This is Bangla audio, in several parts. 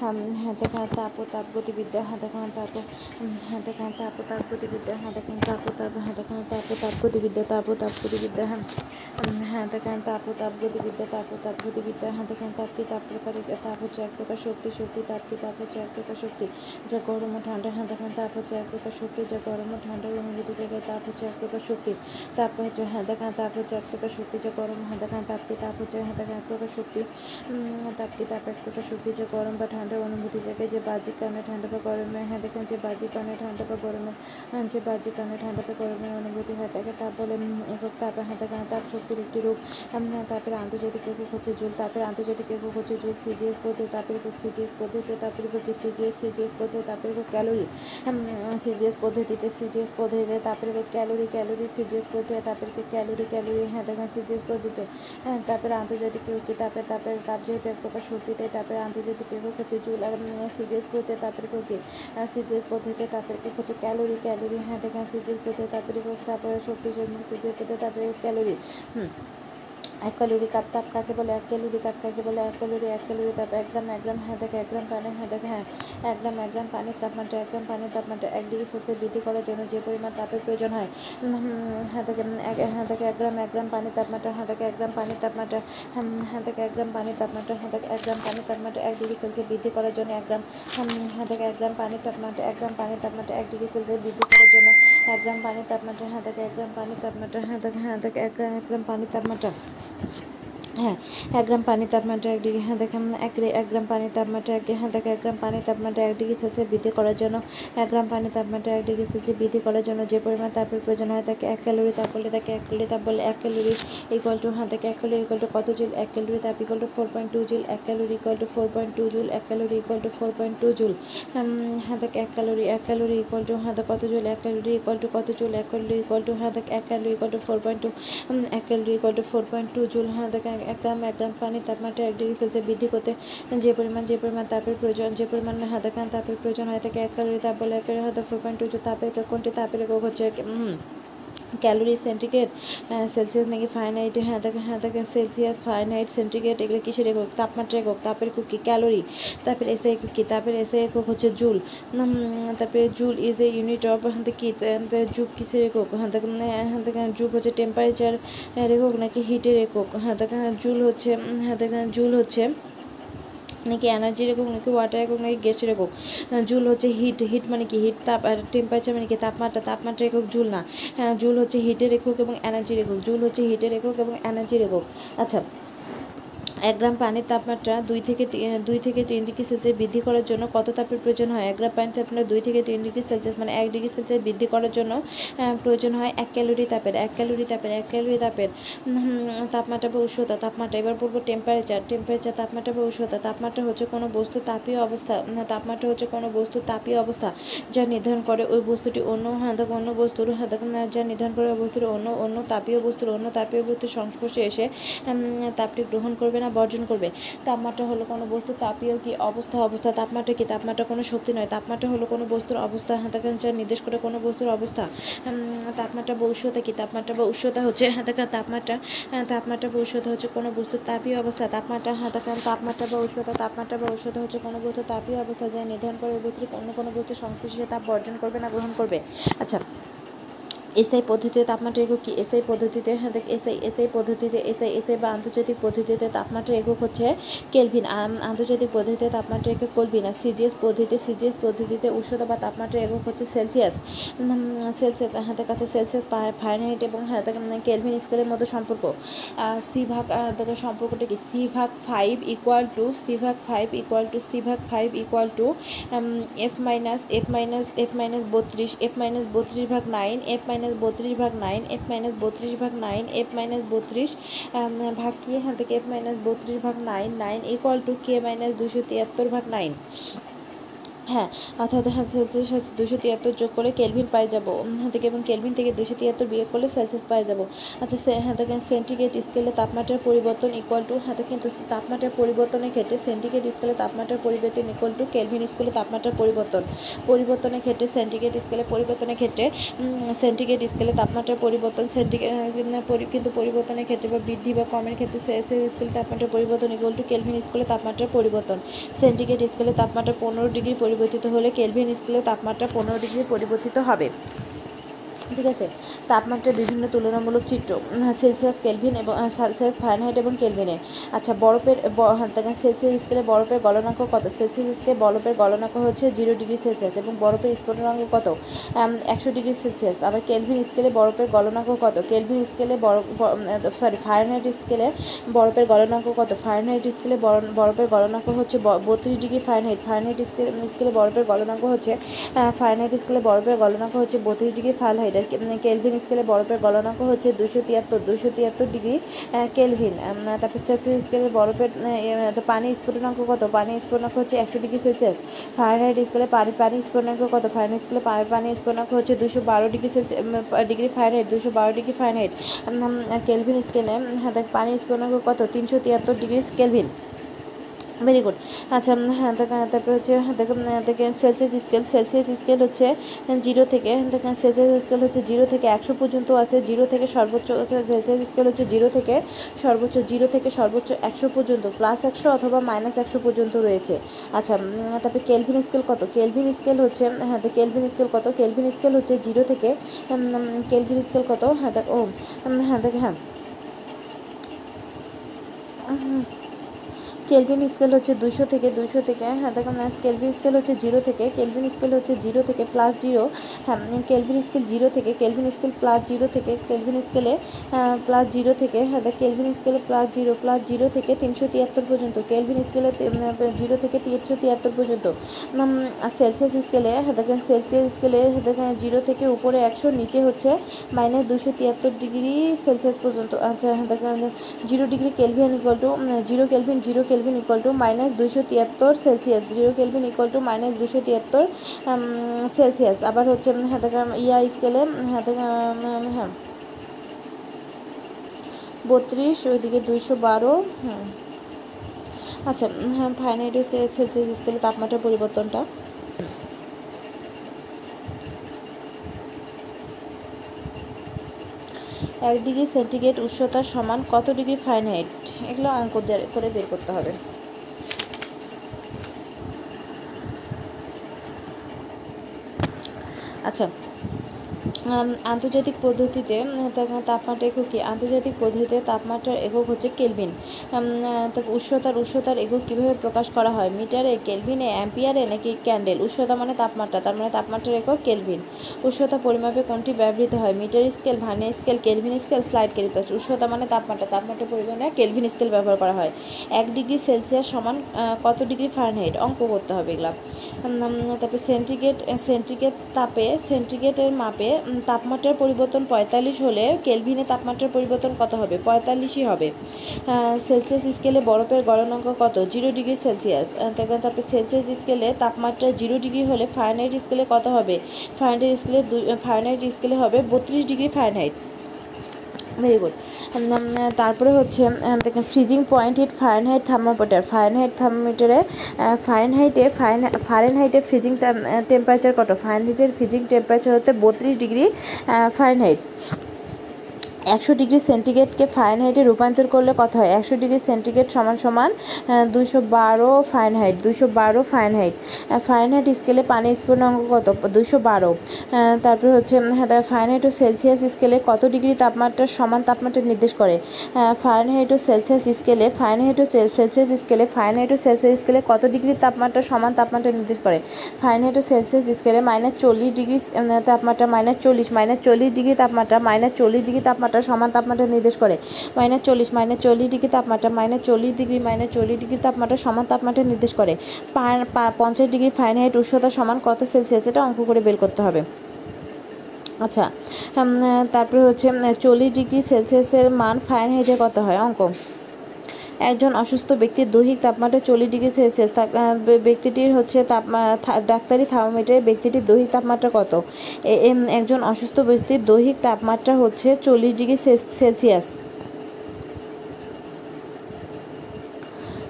হ্যাঁ দেখেন তাপ ও তাপ গতিবিদ্যা হ্যাঁ দেখেন তাপ ও হ্যাঁ দেখেন তাপ গতিবিদ্যা হ্যাঁ দেখেন তাপ ও তাপ হ্যাঁ দেখেন তাপ ও তাপ গতিবিদ্যা তাপ তাপ গতিবিদ্যা হ্যাঁ হ্যাঁ দেখেন তাপ গতিবিদ্যা তাপ তাপ গতিবিদ্যা হ্যাঁ দেখেন তাপ কি তাপ প্রকারের তাপ হচ্ছে এক প্রকার শক্তি শক্তি তাপ কি তাপ হচ্ছে এক প্রকার শক্তি যা গরম ও ঠান্ডা হ্যাঁ দেখেন তাপ হচ্ছে এক প্রকার শক্তি যা গরম ও ঠান্ডার অনুভূতি জায়গায় তাপ হচ্ছে এক প্রকার শক্তি তাপ হচ্ছে হ্যাঁ দেখেন তাপ হচ্ছে এক প্রকার শক্তি যা গরম হ্যাঁ দেখেন তাপ কি তাপ হচ্ছে হ্যাঁ দেখেন এক প্রকার শক্তি তাপ কি তাপ এক প্রকার শক্তি যে গরম বা ঠান্ডার অনুভূতি জায়গায় যে বাহ্যিক কারণে ঠান্ডা বা গরমে হ্যাঁ দেখেন যে বাহ্যিক কারণে ঠান্ডা বা গরমে যে বাহ্যিক কারণে ঠান্ডা বা গরমের অনুভূতি হয়, তাকে তাপ বলে একক তাপ হ্যাঁ দেখেন তাপ শক্তির একটি রূপ তারপরে আন্তর্জাতিক একক হচ্ছে জুল তারপরে আন্তর্জাতিক একক হচ্ছে জুল, সিজিএস পদ্ধতি, তাপের একক সিজিএস পদ্ধতিতে তাপের একক সিজিএস সিজিএস পদ্ধতি, তাপের একক ক্যালোরি সিজিএস পদ্ধতিতে সিজিএস পদ্ধতিতে তাপের একক ক্যালোরি ক্যালোরি সিজিএস পদ্ধতি তাপের একক ক্যালোরি ক্যালোরি হ্যাঁ দেখেন সিজিএস পদ্ধতিতে হ্যাঁ তারপরে আন্তর্জাতিক একক, তাপের তাপের, তাপ যেহেতু এক প্রকার শক্তিতে তারপরে আন্তর্জাতিক একক হচ্ছে জুল আর সিজের পদ্ধতিতে তারপরে কি সিজের পদ্ধতিতে তারপরে হচ্ছে ক্যালোরি ক্যালোরি হ্যাঁ দেখেন সিজিএস এক ক্যালোরি কাপ তাপ কাকে বলে এক ক্যালোরি তাপ কাকে বলে এক ক্যালোরি এক ক্যালোরি তাপ এক গ্রাম এক গ্রাম হ্যাঁ দেখে এক গ্রাম পানি হ্যাঁ দেখে হ্যাঁ এক গ্রাম এক গ্রাম পানির তাপমাত্রা এক গ্রাম পানির তাপমাত্রা এক ডিগ্রি সেলসিয়াস বৃদ্ধি করার জন্য যে পরিমাণ তাপের প্রয়োজন হয় হ্যাঁ দেখে হ্যাঁ দেখে এক গ্রাম এক গ্রাম পানির তাপমাত্রা হ্যাঁ দেখে এক গ্রাম পানির তাপমাত্রা হ্যাঁ দেখে এক গ্রাম পানির তাপমাত্রা হ্যাঁ দেখে এক গ্রাম পানির তাপমাত্রা এক ডিগ্রি সেলসিয়াস বৃদ্ধি করার জন্য এক গ্রাম হ্যাঁ দেখে এক গ্রাম পানির তাপমাত্রা এক গ্রাম পানির তাপমাত্রা এক ডিগ্রি সেলসিয়াস বৃদ্ধি করার জন্য এক গ্রাম পানির তাপমাত্রা হ্যাঁ দেখে এক গ্রাম পানির তাপমাত্রা হ্যাঁ দেখে হ্যাঁ দেখে এক গ্রাম এক গ্রাম পানির তাপমাত্রা হ্যাঁ এক গ্রাম পানির তাপমাত্রা এক ডিগ্রি হ্যাঁ দেখেন এক এক গ্রাম পানির তাপমাত্রা এক হ্যাঁ দেখে এক গ্রাম পানির তাপমাত্রা এক ডিগ্রি সেলসিয়াস বৃদ্ধি করার জন্য এক গ্রাম পানির তাপমাত্রা এক ডিগ্রি সেলসিয়াস বৃদ্ধি করার জন্য যে পরিমাণ তাপের প্রয়োজন হয় তাকে এক ক্যালোরি তাপ বলে তাকে এক ক্যালোরি তাপ বলে এক ক্যালোরি ইকুয়াল টু হ্যাঁ দেখে এক ক্যালোরি ইকুয়াল টু কত জুল এক ক্যালোরি তাপ equal to four point two joule এক calorie equal to four point two joule এক calorie equal to four point two joule হ্যাঁ দেখ এক ক্যালোরি এক ক্যালোরি ইকুয়াল টু হ্যাঁ কত জুল এক ক্যালোরি ইকুয়াল টু কত জুল এক ক্যালোরি ইকুয়াল টু হ্যাঁ দেখ এক calorie equal to four point two এক calorie equal to four point two joule হ্যাঁ এক গ্রাম এক গ্রাম পানির তাপমাত্রা এক ডিগ্রি সেলসিয়াস বৃদ্ধি করতে যে পরিমাণ যে পরিমাণ তাপের প্রয়োজন, যে পরিমাণ হাতে তাপের প্রয়োজন হয় থাকে এক ক্যালোরি তাপ বলে, এক হাতে ফোর পয়েন্ট টু তাপের কোনটি তাপের একক হচ্ছে ক্যালোরি সেন্টিগ্রেড সেলসিয়াস নাকি ফাইনাইট? হ্যাঁ দেখেন হ্যাঁ দেখেন সেলসিয়াস, ফাইনাইট, সেন্টিগ্রেড, এগুলো কিসের একক? তাপমাত্রা একক। তাপের একক কি? ক্যালোরি। তারপরে এসে একক কি? তাপের এসে একক হচ্ছে জুল। তারপরে joule is a unit of হ্যাঁ কি জুব কিসের একক? হ্যাঁ দেখেন হ্যাঁ দেখেন জুব হচ্ছে টেম্পারেচার একক নাকি হিটের একক? হ্যাঁ দেখেন জুল হচ্ছে হ্যাঁ দেখেন জুল হচ্ছে নাকি এনার্জি রেখুক নাকি ওয়াটার একক নাকি গ্যাস রেখুক জুল হচ্ছে হিট হিট মানে কি? হিট তাপ, আর টেম্পারেচার মানে কি? তাপমাত্রা তাপমাত্রা একক জুল না। হ্যাঁ জুল হচ্ছে হিটে রেখুক এবং এনার্জি রেখুক জুল হচ্ছে হিটে একক এবং এনার্জি রেখুক আচ্ছা এক গ্রাম পানির তাপমাত্রা দুই থেকে দুই থেকে তিন ডিগ্রি সেলসিয়াস বৃদ্ধি করার জন্য কত তাপের প্রয়োজন হয়? এক গ্রাম পানির তাপমাত্রা দুই থেকে তিন ডিগ্রি সেলসিয়াস মানে এক ডিগ্রি সেলসিয়াস বৃদ্ধি করার জন্য প্রয়োজন হয় এক ক্যালোরি তাপের। এক ক্যালোরি তাপের, এক ক্যালোরি তাপের তাপমাত্রা বা উষ্ণতা, তাপমাত্রা। এবার বলব টেম্পারেচার টেম্পারেচার তাপমাত্রা বা উষ্ণতা। তাপমাত্রা হচ্ছে কোনো বস্তু তাপীয় অবস্থা তাপমাত্রা হচ্ছে কোনো বস্তু তাপীয় অবস্থা যা নির্ধারণ করে ওই বস্তুটি অন্য হাতক অন্য বস্তুর হাতক যা নির্ধারণ করে ওই বস্তুর অন্য অন্য তাপীয় বস্তুর, অন্য তাপীয় বস্তুর সংস্পর্শে এসে তাপটি গ্রহণ করবে না বর্জন করবে। তাপমাত্রা হলো কোনো বস্তুর তাপীয় কি অবস্থা? অবস্থা তাপমাত্রা কি? তাপমাত্রা কোনো শক্তি নয়। তাপমাত্রা হলো কোনো বস্তুর অবস্থা। হাতাকান যা নির্দেশ করে কোনো বস্তুর অবস্থা। তাপমাত্রা বা উষ্ণতা কি? তাপমাত্রা বা উষ্ণতা হচ্ছে হাতাকান তাপমাত্রা। তাপমাত্রা বা উষ্ণতা হচ্ছে কোনো বস্তুর তাপীয় অবস্থা। তাপমাত্রা হাতাকান তাপমাত্রা বা উষ্ণতা, তাপমাত্রা বা উষ্ণতা হচ্ছে কোনো বস্তুর তাপীয় অবস্থা যা নির্ধারণ করে বস্তুর অন্য কোনো বস্তুর সংস্পর্শে তাপ বর্জন করবে না, গ্রহণ করবে। আচ্ছা এসআই পদ্ধতিতে তাপমাত্রা একক কি? এসআই পদ্ধতিতে হ্যাঁ দেখ, এসআই এসআই পদ্ধতিতে, এসআই এসআই বা আন্তর্জাতিক পদ্ধতিতে তাপমাত্রা একক হচ্ছে কেলভিন। আন্তর্জাতিক পদ্ধতিতে তাপমাত্রা একক কেলভিন। আর সিজিএস পদ্ধতিতে সিজিএস পদ্ধতিতে উষ্ণতা বা তাপমাত্রা একক হচ্ছে সেলসিয়াস। সেলসিয়াস হাতের কাছে সেলসিয়াস ফারেনহাইট এবং হ্যাঁ কেলভিন স্কেলের মতো সম্পর্ক। সি ভাগ দেখো, সম্পর্কটা কি? সি ভাগ ফাইভ ইকুয়াল টু, সি ভাগ ফাইভ ইকুয়াল টু, সি ভাগ five equal to F minus F minus F minus বত্রিশ, এফ মাইনাস বত্রিশ ভাগ নাইন, এফ মাইনাস মাইনাস বত্রিশ ভাগ নাইন এফ মাইনাস বত্রিশ ভাগ নাইন এফ মাইনাস বত্রিশ ভাগ কি? এখান থেকে এফ মাইনাস বত্রিশ ভাগ nine nine equal to K minus দুশো তিয়াত্তর ভাগ নাইন হ্যাঁ অর্থাৎ হ্যাঁ সেলসিয়াসের সাথে দুশো তিয়াত্তর যোগ করে কেলভিন পাই যাব। হ্যাঁ থেকে এবং কেলভিন থেকে দুশো তিয়াত্তর বিয়োগ করলে সেলসিয়াস পাই যাব। আচ্ছা হ্যাঁ দেখেন সেন্টিগ্রেড স্কেলে তাপমাত্রার পরিবর্তন ইকুয়াল টু হাতে কিন্তু তাপমাত্রার পরিবর্তনের ক্ষেত্রে সেন্টিগ্রেড স্কেলে তাপমাত্রার পরিবর্তন ইকুয়াল টু কেলভিন স্কেলে তাপমাত্রার পরিবর্তন। পরিবর্তনের ক্ষেত্রে সেন্টিগ্রেড স্কেলে পরিবর্তনের ক্ষেত্রে সেন্টিগ্রেড স্কেলে তাপমাত্রার পরিবর্তন, সেন্টিগ্রেড কিন্তু পরিবর্তনের ক্ষেত্রে বা বৃদ্ধি বা কমের ক্ষেত্রে সেলসিয়াস স্কেলে তাপমাত্রার পরিবর্তন ইকুয়াল টু কেলভিন স্কেলে তাপমাত্রার পরিবর্তন। সেন্টিগ্রেড স্কেলে তাপমাত্রা পনেরো ডিগ্রি পরিবর্তিত হলে কেলভিন স্কেলে তাপমাত্রা পনেরো ডিগ্রি পরিবর্তিত হবে। ঠিক আছে? তাপমাত্রার বিভিন্ন তুলনামূলক চিত্র সেলসিয়াস কেলভিন এবং সেলসিয়াস ফারেনহাইট এবং কেলভিনে আচ্ছা বরফের দেখেন সেলসিয়াস স্কেলে বরফের গলনাঙ্ক কত? সেলসিয়াস স্কেলে বরফের গলনাঙ্ক হচ্ছে জিরো ডিগ্রি সেলসিয়াস এবং বরফের স্ফুটনাঙ্ক কত? একশো ডিগ্রি সেলসিয়াস। আবার কেলভিন স্কেলে বরফের গলনাঙ্ক কত? কেলভিন স্কেলে বরফ সরি ফারেনহাইট স্কেলে বরফের গলনাঙ্ক কত? ফারেনহাইট স্কেলে বরফের গলনাঙ্ক হচ্ছে বত্রিশ ডিগ্রি ফারেনহাইট। ফারেনহাইট স্কেলে বরফের গলনাঙ্ক হচ্ছে ফারেনহাইট স্কেলে বরফের গলনাঙ্ক হচ্ছে বত্রিশ ডিগ্রি ফারেনহাইট। কেলভিন স্কেলে বরফের গলনাঙ্ক হচ্ছে দুশো তিয়াত্তর দুশো তিয়াত্তর ডিগ্রি কেলভিন তারপর সেলসিয়াস স্কেলে বরফের পানি স্ফুটনাঙ্ক কত? পানি স্ফুটনাঙ্ক হচ্ছে একশো ডিগ্রি সেলসিয়াস ফারেনহাইট স্কেলে পানি পানি স্ফুটনাঙ্ক কত? ফারেনহাইট স্কেলে পানি স্ফুটনাঙ্ক হচ্ছে দুশো বারো ডিগ্রি সেলসিয়াস ডিগ্রি ফারেনহাইট দুশো বারো ডিগ্রি ফারেনহাইট কেলভিন স্কেলে পানি স্ফুটনাঙ্ক কত? তিনশো তিয়াত্তর ডিগ্রি কেলভিন ভেরি গুড আচ্ছা হ্যাঁ তারপরে হচ্ছে দেখেন সেলসিয়াস স্কেল সেলসিয়াস স্কেল হচ্ছে জিরো থেকে দেখেন সেলসিয়াস স্কেল হচ্ছে জিরো থেকে একশো পর্যন্ত আছে জিরো থেকে সর্বোচ্চ সেলসিয়াস স্কেল হচ্ছে জিরো থেকে সর্বোচ্চ জিরো থেকে সর্বোচ্চ একশো পর্যন্ত প্লাস একশো অথবা মাইনাস একশো পর্যন্ত রয়েছে। আচ্ছা তারপরে কেলভিন স্কেল কত? কেলভিন স্কেল হচ্ছে হ্যাঁ কেলভিন স্কেল কত? কেলভিন স্কেল হচ্ছে জিরো থেকে কেলভিন স্কেল কত? হ্যাঁ দেখ ও হ্যাঁ দেখ হ্যাঁ। কেলভিন স্কেল হচ্ছে দুশো থেকে দুশো থেকে হ্যাঁ দেখো দেখুন কেলভিন স্কেল হচ্ছে জিরো থেকে কেলভিন স্কেল হচ্ছে জিরো থেকে প্লাস জিরো হ্যাঁ কেলভিন স্কেল জিরো থেকে কেলভিন স্কেল প্লাস জিরো থেকে কেলভিন স্কেলে প্লাস জিরো থেকে হ্যাঁ দেখ কেলভিন স্কেলে প্লাস জিরো প্লাস জিরো থেকে তিনশো তিয়াত্তর পর্যন্ত কেলভিন স্কেলে জিরো থেকে তিনশো তিয়াত্তর পর্যন্ত সেলসিয়াস স্কেলে হ্যাঁ দেখেন সেলসিয়াস স্কেলে দেখেন জিরো থেকে উপরে একশো, নিচে হচ্ছে মাইনাস দুশো তিয়াত্তর ডিগ্রি সেলসিয়াস পর্যন্ত আচ্ছা হ্যাঁ zero degree Kelvin equal to zero Kelvin zero Kelvin Kelvin equal to minus দুশো তিয়াত্তর Celsius zero Kelvin equal to minus দুশো তিয়াত্তর সেলসিয়াস আবার হচ্ছে হাতে ইয়া স্কেলে হাতে হ্যাঁ। বত্রিশ, ওইদিকে দুইশো বারো হ্যাঁ আচ্ছা হ্যাঁ ফাইনাইট সেলসিয়াস স্কেলে তাপমাত্রার পরিবর্তনটা। এক ডিগ্রি সেন্টিগ্রেড উষ্ণতার সমান কত ডিগ্রি ফারেনহাইট? এগুলো অঙ্ক করে বের করতে হবে। আচ্ছা আন্তর্জাতিক পদ্ধতিতে তাপমাত্রা একক কী? আন্তর্জাতিক পদ্ধতিতে তাপমাত্রার একক হচ্ছে কেলভিন। উষ্ণতার উষ্ণতার একক কীভাবে প্রকাশ করা হয়? মিটারে কেলভিনে অ্যাম্পিয়ারে নাকি ক্যান্ডেল? উষ্ণতা মানে তাপমাত্রা, তার মানে তাপমাত্রার একক কেলভিন। উষ্ণতা পরিমাপে কোনটি ব্যবহৃত হয়? Metre scale, vernier scale, Kelvin scale, slide caliper উষ্ণতা মানে তাপমাত্রা তাপমাত্রা পরিমাণে কেলভিন স্কেল ব্যবহার করা হয়। এক ডিগ্রি সেলসিয়াস সমান কত ডিগ্রি ফারেনহাইট? অঙ্ক করতে হবে এগুলো। তারপরে সেন্টিগ্রেড সেন্টিগ্রেড তাপে, সেন্টিগ্রেডের মাপে তাপমাত্রার পরিবর্তন পঁয়তাল্লিশ হলে কেলভিনে তাপমাত্রার পরিবর্তন কত হবে? পঁয়তাল্লিশই হবে। সেলসিয়াস স্কেলে বরফের গলনাঙ্ক কত? Zero degree Celsius. তারপরে সেলসিয়াস স্কেলে তাপমাত্রা জিরো ডিগ্রি হলে ফারেনহাইট স্কেলে কত হবে? ফারেনহাইট স্কেলে ফারেনহাইট স্কেলে হবে বত্রিশ ডিগ্রি ফারেনহাইট। ভেরি গুড তারপরে হচ্ছে দেখেন ফ্রিজিং পয়েন্ট হিট হাইট থার্মোমিটার ফারেনহাইট থার্মোমিটারে ফারেনহাইটে ফারেন ফারেনহাইটের ফ্রিজিং টেম্পারেচার কত? ফারেনহাইটের ফ্রিজিং টেম্পারেচার হতে বত্রিশ ডিগ্রি ফারেনহাইট একশো ডিগ্রি সেন্টিগ্রেডকে ফারেনহাইটে রূপান্তর করলে কত হয়? একশো ডিগ্রি সেন্টিগ্রেড সমান সমান দুশো বারো ফারেনহাইট দুশো বারো ফারেনহাইট ফারেনহাইট স্কেলে পানির স্ফুটনাঙ্ক কত? দুশো বারো। তারপরে হচ্ছে ফারেনহাইট ও সেলসিয়াস স্কেলে কত ডিগ্রি তাপমাত্রার সমান তাপমাত্রা নির্দেশ করে? ফারেনহাইট ও সেলসিয়াস স্কেলে ফারেনহাইট ও সেলসিয়াস স্কেলে ফারেনহাইট ও সেলসিয়াস স্কেলে কত ডিগ্রি তাপমাত্রা সমান তাপমাত্রা নির্দেশ করে? ফারেনহাইট ও সেলসিয়াস স্কেলে মাইনাস চল্লিশ ডিগ্রি তাপমাত্রা মাইনাস চল্লিশ মাইনাস চল্লিশ ডিগ্রি তাপমাত্রা মাইনাস চল্লিশ ডিগ্রি তাপমাত্রা তাপমাত্রা সমান তাপমাত্রা নির্দেশ করে। মাইনাস চল্লিশ মাইনাস চল্লিশ ডিগ্রি তাপমাত্রা, মাইনাস চল্লিশ ডিগ্রি, মাইনাস চল্লিশ ডিগ্রি তাপমাত্রা সমান তাপমাত্রা নির্দেশ করে। পঞ্চাশ ডিগ্রি ফারেনহাইট উষ্ণতা সমান কত সেলসিয়াস এটা অঙ্ক করে বের করতে হবে। আচ্ছা তারপরে হচ্ছে, চল্লিশ ডিগ্রি সেলসিয়াসের মান ফারেনহাইটে কত হয়? অঙ্ক। একজন অসুস্থ ব্যক্তির দৈহিক তাপমাত্রা চল্লিশ ডিগ্রি সেলসিয়াস ব্যক্তিটির হচ্ছে তাপমা ডাক্তারি থার্মোমিটারে ব্যক্তিটির দৈহিক তাপমাত্রা কত? একজন অসুস্থ ব্যক্তির দৈহিক তাপমাত্রা হচ্ছে চল্লিশ ডিগ্রি সেলসিয়াস।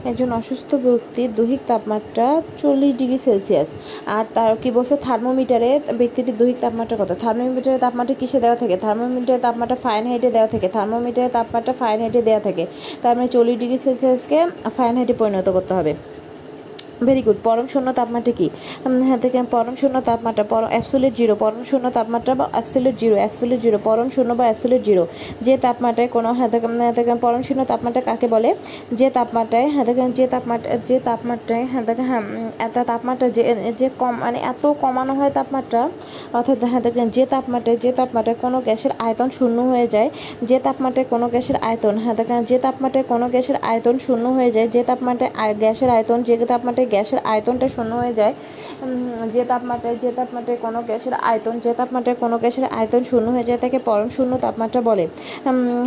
একজন অসুস্থ ব্যক্তির দৈহিক তাপমাত্রা চল্লিশ ডিগ্রি সেলসিয়াস। আর তার কি বলছে? থার্মোমিটারে ব্যক্তিটির দৈহিক তাপমাত্রা কত? থার্মোমিটারের তাপমাত্রা কিসে দেওয়া থাকে? থার্মোমিটারের তাপমাত্রা ফাইন হাইটে দেওয়া থাকে। থার্মোমিটারের তাপমাত্রা ফাইন হাইটে দেওয়া থাকে। তার মানে চল্লিশ ডিগ্রি সেলসিয়াসকে ফাইন হাইটে পরিণত করতে হবে। ভেরি গুড পরম শূন্য তাপমাত্রা কি? হ্যাঁ থেকে পরম শূন্য তাপমাত্রা, পর অ্যাবসোলিউট জিরো পরম শূন্য তাপমাত্রা বা অ্যাবসোলিউট জিরো অ্যাবসোলিউট জিরো পরম শূন্য বা অ্যাবসোলিউট জিরো যে তাপমাত্রায় কোনো হ্যাঁ থেকে হ্যাঁ পরম শূন্য তাপমাত্রা কাকে বলে? যে তাপমাত্রায় হ্যাঁ থেকে যে তাপমাত্রা, যে তাপমাত্রায় হ্যাঁ থেকে হ্যাঁ এত তাপমাত্রা যে যে কম মানে এত কমানো হয় তাপমাত্রা, অর্থাৎ হ্যাঁ দেখেন, যে তাপমাত্রায় যে তাপমাত্রায় কোনো গ্যাসের আয়তন শূন্য হয়ে যায়, যে তাপমাত্রায় কোনো গ্যাসের আয়তন হ্যাঁ দেখেন, যে তাপমাত্রায় কোনো গ্যাসের আয়তন শূন্য হয়ে যায়, যে তাপমাত্রায় গ্যাসের আয়তন, যে তাপমাত্রায় গ্যাসের আয়তনটা শূন্য হয়ে যায় যে তাপমাত্রায় যে তাপমাত্রায় কোনো গ্যাসের আয়তন, যে তাপমাত্রায় কোনো গ্যাসের আয়তন শূন্য হয়ে যায়, তাকে পরম শূন্য তাপমাত্রা বলে।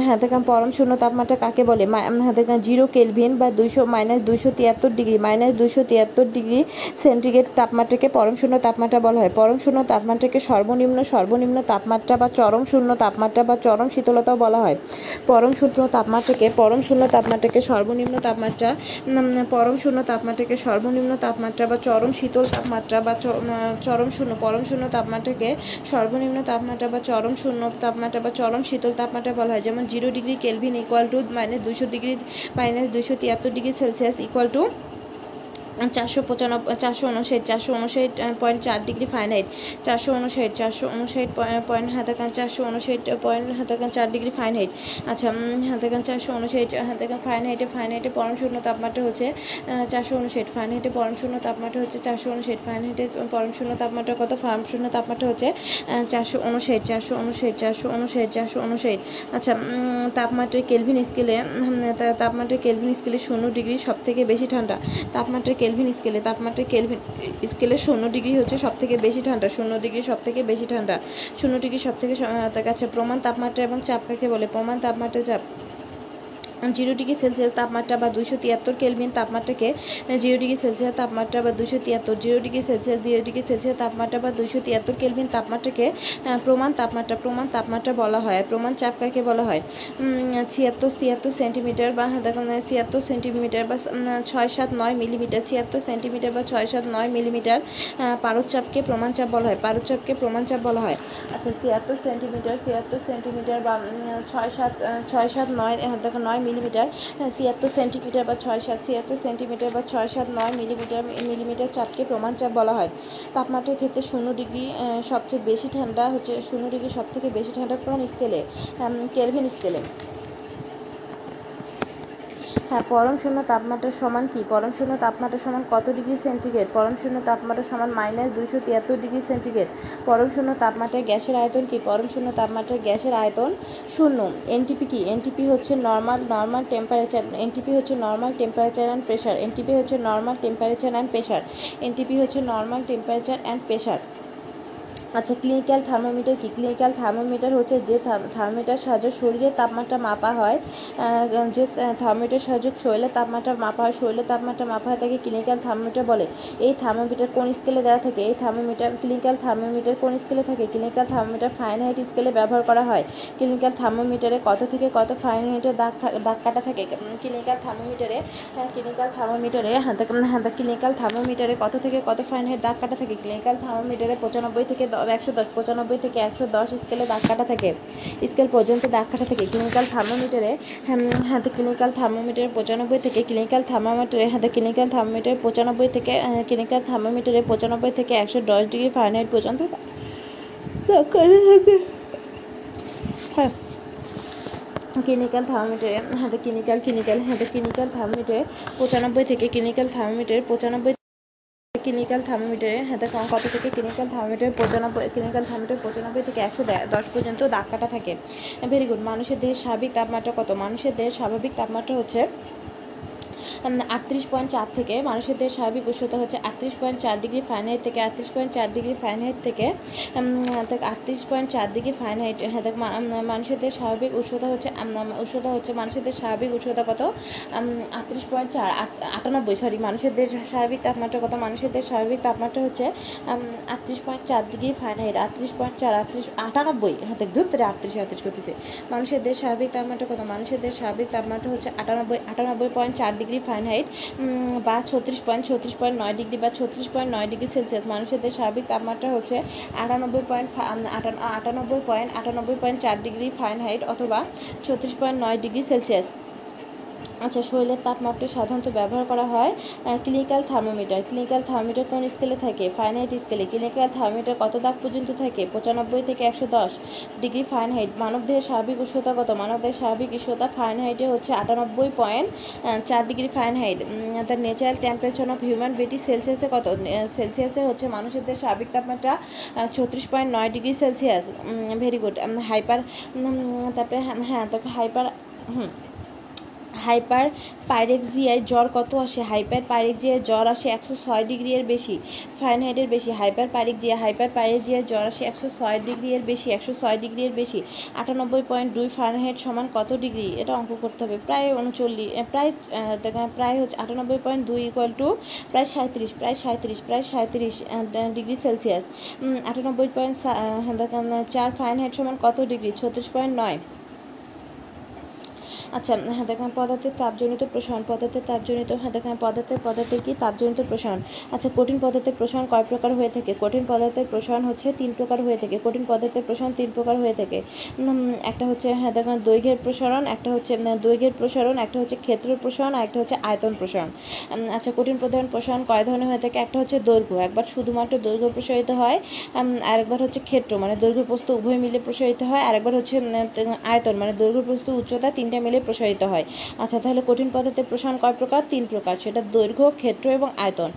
হ্যাঁ পরম শূন্য তাপমাত্রা কাকে বলে? হ্যাঁ জিরো কেলভিন বা দুইশো মাইনাস দুইশো তিয়াত্তর ডিগ্রি মাইনাস দুইশো তিয়াত্তর ডিগ্রি সেন্টিগ্রেড তাপমাত্রাকে পরম শূন্য তাপমাত্রা বলা হয়। পরম শূন্য তাপমাত্রাকে সর্বনিম্ন সর্বনিম্ন তাপমাত্রা বা চরম শূন্য তাপমাত্রা বা চরম শীতলতাও বলা হয়। পরম শূন্য তাপমাত্রাকে, পরম শূন্য তাপমাত্রাকে সর্বনিম্ন তাপমাত্রা পরম শূন্য তাপমাত্রাকে সর্বনিম্ন তাপমাত্রা বা চরম শীতল তাপমাত্রা বা চ- উম, চরম শূন্য পরম শূন্য তাপমাত্রাকে সর্বনিম্ন তাপমাত্রা বা চরম শূন্য তাপমাত্রা বা চরম শীতল তাপমাত্রা বলা হয়। যেমন zero degree kelvin equal to minus দুশো ডিগ্রি মাইনাস দুশো তিয়াত্তর ডিগ্রি সেলসিয়াস ইকুয়াল টু চারশো পঁচানব্বই, চারশো উনষাট চারশো উনষাট পয়েন্ট চার ডিগ্রি ফাইনহাইট চারশো উনষাট চারশো উনষাট পয়েন্ট হাতাকান চারশো উনষাট পয়েন্ট হাতাকান চার ডিগ্রি ফাইনহাইট আচ্ছা হাতাকান চারশো উনষাট হাতাকান ফাইনহাইটে ফাইনহাইটে পরম শূন্য তাপমাত্রা হচ্ছে চারশো উনষাট ফাইনহাইটে পরম শূন্য তাপমাত্রা হচ্ছে চারশো উনষাট ফাইনহাইটে পরম শূন্য তাপমাত্রা কত? ফার্ম শূন্য তাপমাত্রা হচ্ছে চারশো উনষাট চারশো উনষাট চারশো উনষাট চারশো উনষাট। আচ্ছা তাপমাত্রা কেলভিন স্কেলে তাপমাত্রা কেলভিন স্কেলে শূন্য ডিগ্রি সব থেকে বেশি ঠান্ডা। তাপমাত্রা কেলভিন স্কেলে তাপমাত্রা কেলভিন স্কেলে শূন্য ডিগ্রি হচ্ছে সব থেকে বেশি ঠান্ডা, শূন্য ডিগ্রি সব থেকে বেশি ঠান্ডা, শূন্য ডিগ্রি সব থেকে কাছে প্রমাণ তাপমাত্রা এবং চাপ কাকে বলে? প্রমাণ তাপমাত্রা, চাপ জিরো ডিগ্রি সেলসিয়াস তাপমাত্রা বা দুশো তিয়াত্তর কেলভিন তাপমাত্রাকে জিরো ডিগ্রি সেলসিয়াস তাপমাত্রা বা দুশো তিয়াত্তর zero degree Celsius zero degree Celsius তাপমাত্রা বা দুশো তিয়াত্তর কেলভিন তাপমাত্রাকে প্রমাণ তাপমাত্রা প্রমাণ তাপমাত্রা বলা হয়। প্রমাণ চাপ কাকে বলা হয়। ছিয়াত্তর ছিয়াত্তর সেন্টিমিটার বা দেখুন ছিয়াত্তর সেন্টিমিটার বা ছয় সাত নয় মিলিমিটার ছিয়াত্তর সেন্টিমিটার বা ছয় সাত নয় মিলিমিটার আহ, পারদ চাপকে প্রমাণ চাপ বলা হয়। পারদ চাপকে প্রমাণ চাপ বলা হয়। আচ্ছা ছিয়াত্তর সেন্টিমিটার ছিয়াত্তর সেন্টিমিটার বা ছয় সাত ছয় সাত নয় আহ, দেখো নয় মিলিমিটার ছিয়াত্তর সেন্টিমিটার বা ছয় সাত, ছিয়াত্তর সেন্টিমিটার বা ছয় সাত নয় মিলিমিটার মিলিমিটার চাপকে প্রমাণ চাপ বলা হয়। তাপমাত্রার ক্ষেত্রে শূন্য ডিগ্রি সবচেয়ে বেশি ঠান্ডা হচ্ছে, শূন্য ডিগ্রি সবথেকে বেশি ঠান্ডা কোন স্কেলে? কেলভিন স্কেলে। হ্যাঁ পরম শূন্য তাপমাত্রা সমান কি? পরম শূন্য তাপমাত্রা সমান কত ডিগ্রি সেন্টিগ্রেড? পরম শূন্য তাপমাত্রা সমান মাইনাস দুইশো তিয়াত্তর ডিগ্রি সেন্টিগ্রেড। পরম শূন্য তাপমাত্রায় গ্যাসের আয়তন কি? পরম শূন্য তাপমাত্রায় গ্যাসের আয়তন শূন্য। এনটিপি কি? এনটিপি হচ্ছে নর্মাল নর্মাল টেম্পারেচার এনটিপি হচ্ছে normal temperature and pressure NTP হচ্ছে normal temperature and pressure NTP হচ্ছে নর্মাল টেম্পারেচার অ্যান্ড প্রেশার আচ্ছা ক্লিনিক্যাল থার্মোমিটার কি ক্লিনিক্যাল থার্মোমিটার হচ্ছে যে থার্মোমিটার সাহায্যে শরীরের তাপমাত্রা মাপা হয় যে থার্মোমিটার সাহায্যে শরীরের তাপমাত্রা মাপা হয় শরীরের তাপমাত্রা মাপা হয় তাকে ক্লিনিক্যাল থার্মোমিটার বলে এই থার্মোমিটার কোন স্কেলে দেওয়া থাকে এই থার্মোমিটার ক্লিনিক্যাল থার্মোমিটার কোন স্কেলে থাকে ক্লিনিক্যাল থার্মোমিটার ফাইনহাইট স্কেলে ব্যবহার করা হয় ক্লিনিক্যাল থার্মোমিটারে কত থেকে কত ফাইনহাইটের দাগ দাগ কাটা থাকে ক্লিনিক্যাল থার্মোমিটারে ক্লিনিক্যাল থার্মোমিটারে হ্যাঁ ক্লিনিক্যাল থার্মোমিটারে কত থেকে কত ফাইনহাইট দাগ কাটা থাকে ক্লিনিক্যাল থার্মোমিটারে পঁচানব্বই থেকে একশো দশ, পঁচানব্বই থেকে একশো দশ স্কেলে দাগ কাটা থাকে। স্কেল পর্যন্ত দাগ কাটা থাকে। ক্লিনিক্যাল থার্মোমিটারে হাতে ক্লিনিক্যাল থার্মোমিটারে পঁচানব্বই থেকে ক্লিনিক্যাল থার্মোমিটারে হাতে ক্লিনিক্যাল থার্মোমিটারে পঁচানব্বই থেকে ক্লিনিক্যাল থার্মোমিটারে পঁচানব্বই থেকে একশো দশ ডিগ্রি ফারেনহাইট পর্যন্ত থাকে। ক্লিনিক্যাল থার্মোমিটারে হাতে ক্লিনিক্যাল ক্লিনিক্যাল হাতে ক্লিনিক্যাল থার্মোমিটারে পঁচানব্বই থেকে ক্লিনিক্যাল থার্মোমিটারে পঁচানব্বই ক্লিনিক্যাল থার্মোমিটারে হ্যাঁ দেখো, কত থেকে ক্লিনিক্যাল থার্মোমিটার পঁচানব্বই ক্লিনিক্যাল থার্মোমিটার পঁচানব্বই থেকে একশো দশ পর্যন্ত দাগ কাটা থাকে। ভেরি গুড মানুষের দেহের স্বাভাবিক তাপমাত্রা কত? মানুষের দেহের স্বাভাবিক তাপমাত্রা হচ্ছে আটত্রিশ পয়েন্ট চার থেকে মানুষের স্বাভাবিক উষ্ণতা হচ্ছে আটত্রিশ পয়েন্ট চার ডিগ্রি ফারেনহাইট থেকে আটত্রিশ পয়েন্ট চার ডিগ্রি ফারেনহাইট থেকে আটত্রিশ পয়েন্ট চার ডিগ্রি ফারেনহাইট হ্যাঁ মানুষের স্বাভাবিক উষ্ণতা হচ্ছে উষ্ণতা হচ্ছে মানুষের স্বাভাবিক উষ্ণতা কত? আটত্রিশ পয়েন্ট চার আটানব্বই সরি মানুষের স্বাভাবিক তাপমাত্রা কত? মানুষের স্বাভাবিক তাপমাত্রা হচ্ছে আটত্রিশ পয়েন্ট চার ডিগ্রি ফারেনহাইট, আটত্রিশ পয়েন্ট চার, আটত্রিশ, আটানব্বই হাতে ধরতে আটত্রিশ আটত্রিশ করতেছে। মানুষের স্বাভাবিক তাপমাত্রা কত? মানুষের স্বাভাবিক তাপমাত্রা হচ্ছে আটানব্বই আটানব্বই পয়েন্ট চার ডিগ্রি ফারেনহাইট বা ছত্রিশ পয়েন্ট ছত্রিশ পয়েন্ট নয় ডিগ্রি বা ছত্রিশ পয়েন্ট নয় ডিগ্রি সেলসিয়াস মানুষের স্বাভাবিক তাপমাত্রা হচ্ছে আটানব্বই পয়েন্ট আটানব্বই পয়েন্ট আটানব্বই পয়েন্ট চার ডিগ্রি ফারেনহাইট অথবা ছত্রিশ পয়েন্ট নয় ডিগ্রি সেলসিয়াস আচ্ছা শরীরের তাপমাপটি সাধারণত ব্যবহার করা হয় ক্লিনিক্যাল থার্মোমিটার ক্লিনিক্যাল থার্মোমিটার কোন স্কেলে থাকে? ফাইনহাইট স্কেলে ক্লিনিক্যাল থার্মোমিটার কত দাগ পর্যন্ত থাকে? পঁচানব্বই থেকে একশো দশ ডিগ্রি ফারেনহাইট মানবদেহের স্বাভাবিক উষ্ণতা কত? মানবদেহের স্বাভাবিক উষ্ণতা ফাইনহাইটে হচ্ছে আটানব্বই পয়েন্ট চার degree Fahrenheit the natural temperature of human body সেলসিয়াসে কত? সেলসিয়াসে হচ্ছে মানুষের দেহের স্বাভাবিক তাপমাত্রা ছত্রিশ পয়েন্ট নয় degree Celsius very good hyper তারপরে হ্যাঁ তারপরে হাইপার হুম। হাইপার পাইরেক্সিয়ায় জ্বর কত আসে? হাইপার পাইরেক্সিয়ায় জ্বর আসে একশো ছয় ডিগ্রি এর বেশি। ফারেনহাইটের বেশি। হাইপার পাইরেক্সিয়া হাইপার পাইরেক্সিয়ায় জ্বর আসে একশো ছয় ডিগ্রি এর বেশি, একশো ছয় ডিগ্রি এর বেশি। আটানব্বই পয়েন্ট দুই ফারেনহাইট সমান কত ডিগ্রি? এটা অঙ্ক করতে হবে। প্রায় উনচল্লিশ প্রায় প্রায় হচ্ছে আটানব্বই পয়েন্ট দুই ইকুয়াল টু প্রায় সাঁত্রিশ প্রায় সাঁত্রিশ প্রায় সাঁত্রিশ ডিগ্রি সেলসিয়াস। আটানব্বই পয়েন্ট চার ফারেনহাইট সমান কত ডিগ্রি? ছত্রিশ পয়েন্ট নয়। আচ্ছা হ্যাঁ দেখেন পদার্থের তাপজনিত প্রসারণ, পদার্থের তাপজনিত হ্যাঁ দেখেন পদার্থের পদার্থের কি? তাপজনিত প্রসারণ। আচ্ছা কঠিন পদার্থের প্রসারণ কয় প্রকার হয়ে থাকে? কঠিন পদার্থের প্রসারণ হচ্ছে তিন প্রকার হয়ে থাকে। কঠিন পদার্থের প্রসারণ তিন প্রকার হয়ে থাকে। একটা হচ্ছে হ্যাঁ দেখেন দৈর্ঘ্যের প্রসারণ, একটা হচ্ছে দৈর্ঘ্যের প্রসারণ, একটা হচ্ছে ক্ষেত্র প্রসারণ আর একটা হচ্ছে আয়তন প্রসারণ। আচ্ছা কঠিন প্রধান প্রসারণ কয় ধরনের হয়ে থাকে? একটা হচ্ছে দৈর্ঘ্য। একবার শুধুমাত্র দৈর্ঘ্য প্রসারিত হয় আর একবার হচ্ছে ক্ষেত্র মানে দৈর্ঘ্য প্রস্থ উভয় মিলে প্রসারিত হয় আর একবার হচ্ছে আয়তন মানে দৈর্ঘ্য প্রস্থ উচ্চতা তিনটা মিলে প্রসারিত হয়। আচ্ছা তাহলে কঠিন পদার্থের প্রসারণ কয় প্রকার? তিন প্রকার। সেটা দৈর্ঘ্য, ক্ষেত্র এবং আয়তন।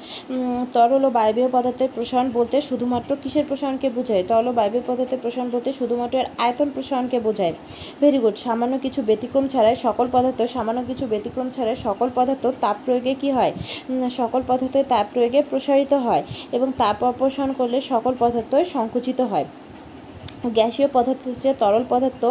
তরল ও বায়বীয় পদার্থের প্রসারণ বলতে শুধুমাত্র কিসের প্রসারণকে বোঝায়? তরল ও বায়বীয় পদার্থের প্রসারণ বলতে শুধুমাত্র এর আয়তন প্রসারণকে বোঝায়। ভেরি গুড সামান্য কিছু ব্যতিক্রম ছাড়াই সকল পদার্থ, সামান্য কিছু ব্যতিক্রম ছাড়াই সকল পদার্থ তাপ প্রয়োগে কি হয়? সকল পদার্থ তাপ প্রয়োগে প্রসারিত হয় এবং তাপ অপসারণ করলে সকল পদার্থই সংকুচিত হয়। গ্যাসীয় পদার্থ হচ্ছে তরল পদার্থ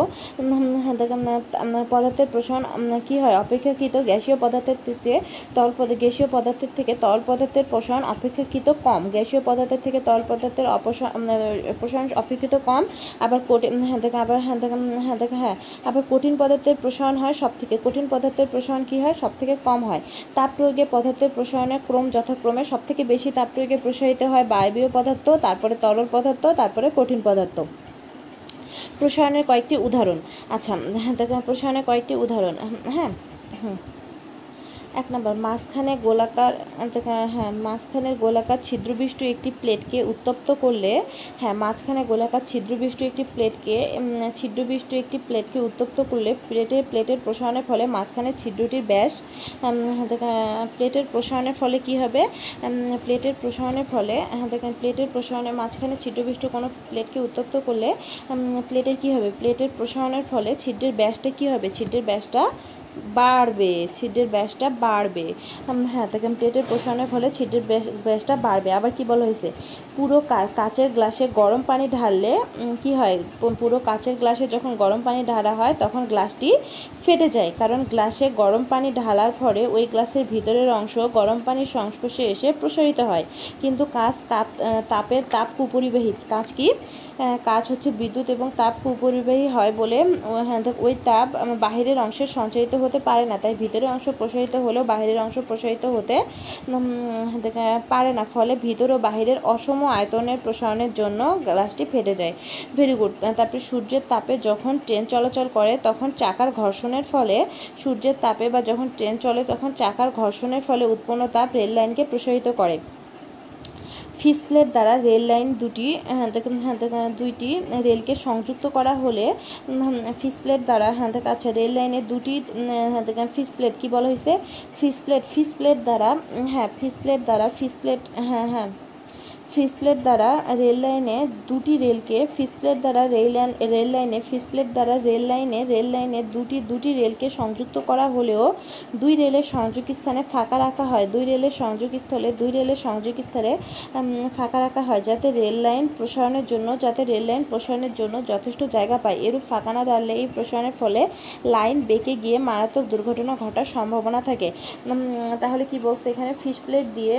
পদার্থের প্রসারণ কী হয়? অপেক্ষাকৃত গ্যাসীয় পদার্থের চেয়ে তরল গ্যাসীয় পদার্থের থেকে তরল পদার্থের প্রসারণ অপেক্ষাকৃত কম। গ্যাসীয় পদার্থের থেকে তরল পদার্থের প্রসারণ অপেক্ষিত কম। আবার কঠিন হ্যাঁ দেখে, আবার হ্যাঁ দেখে হ্যাঁ দেখে হ্যাঁ আবার কঠিন পদার্থের প্রসারণ হয় সব থেকে কঠিন পদার্থের প্রসারণ কী হয়? সব থেকে কম হয়। তাপ প্রয়োগে পদার্থের প্রসারণের ক্রম যথাক্রমে সব থেকে বেশি তাপ প্রয়োগে প্রসারিত হয় বায়বীয় পদার্থ, তারপরে তরল পদার্থ, তারপরে কঠিন পদার্থ। প্রসারণের কয়েকটি উদাহরণ। আচ্ছা প্রসারণের কয়েকটি উদাহরণ। হ্যাঁ এক নম্বর, মাঝখানে গোলাকার হ্যাঁ মাঝখানের গোলাকার ছিদ্রবিষ্ট একটি প্লেটকে উত্তপ্ত করলে হ্যাঁ মাঝখানে গোলাকার ছিদ্রবিষ্ট একটি প্লেটকে ছিদ্রবিষ্ট একটি প্লেটকে উত্তপ্ত করলে প্লেটের প্লেটের প্রসারণের ফলে মাঝখানে ছিদ্রটির ব্যাস প্লেটের প্রসারণের ফলে কি হবে? প্লেটের প্রসারণের ফলে দেখেন, প্লেটের প্রসারণের মাঝখানে ছিদ্রবিষ্ট কোনো প্লেটকে উত্তপ্ত করলে প্লেটের কি হবে? প্লেটের প্রসারণের ফলে ছিদ্রের ব্যাসটা কি হবে? ছিদ্রের ব্যাসটা বাড়বে ছিদ্রের ব্যাসটা বাড়বে। হ্যাঁ দেখেন প্লেটের প্রসারণের ফলে ছিদ্রের ব্যাসটা বাড়বে। আবার কি বলা হয়েছে? পুরো কাচের গ্লাসে গরম পানি ঢাললে কি হয়? পুরো কাচের গ্লাসে যখন গরম পানি ঢালা হয়, তখন গ্লাসটি ফেটে যায়। কারণ গ্লাসে গরম পানি ঢালার পরে ওই গ্লাসের ভিতরের অংশ গরম পানির সংস্পর্শে এসে প্রসারিত হয়। কিন্তু কাঁচ তাপ তাপের তাপ কুপরিবাহী কাঁচ কি? কাজ হচ্ছে বিদ্যুৎ এবং তাপ কুপরিবাহী হয় বলে হ্যাঁ ওই তাপ বাহিরের অংশে সঞ্চারিত হতে পারে না, তাই ভিতরের অংশ প্রসারিত হলেও বাহিরের অংশ প্রসারিত হতে পারে না। ফলে ভিতর ও বাহিরের অসম আয়তনের প্রসারণের জন্য গ্লাসটি ফেটে যায়। ভেরি গুড তারপরে সূর্যের তাপে যখন ট্রেন চলাচল করে, তখন চাকার ঘর্ষণের ফলে সূর্যের তাপে বা যখন ট্রেন চলে, তখন চাকার ঘর্ষণের ফলে উৎপন্ন তাপ রেল লাইনকে প্রসারিত করে। ফিস প্লেট দ্বারা রেল লাইন দুটি হ্যাঁ দুইটি রেলকে সংযুক্ত করা হলে ফিস প্লেট দ্বারা হ্যাঁ আচ্ছা রেল লাইনের দুটি হ্যাঁ ফিস প্লেট কী বলা হয়েছে? ফিস প্লেট ফিস প্লেট দ্বারা হ্যাঁ ফিস প্লেট দ্বারা, ফিস প্লেট হ্যাঁ হ্যাঁ ফিসপ্লেট দ্বারা রেল লাইনে দুটি রেলকে ফিসপ্লেট দ্বারা রেল লাইন, রেল লাইনে ফিসপ্লেট দ্বারা রেল লাইনে রেল লাইনে দুটি দুটি রেলকে সংযুক্ত করা হলেও দুই রেলের সংযোগ স্থানে ফাঁকা রাখা হয়। দুই রেলের সংযোগ স্থলে, দুই রেলের সংযোগ স্থলে ফাঁকা রাখা হয় যাতে রেল লাইন প্রসারণের জন্য, যাতে রেল লাইন প্রসারণের জন্য যথেষ্ট জায়গা পায়। এরূপ ফাঁকা না রাখলে এই প্রসারণের ফলে লাইন বেঁকে গিয়ে মারাত্মক দুর্ঘটনা ঘটার সম্ভাবনা থাকে। তাহলে কি বলছে এখানে? ফিশ প্লেট দিয়ে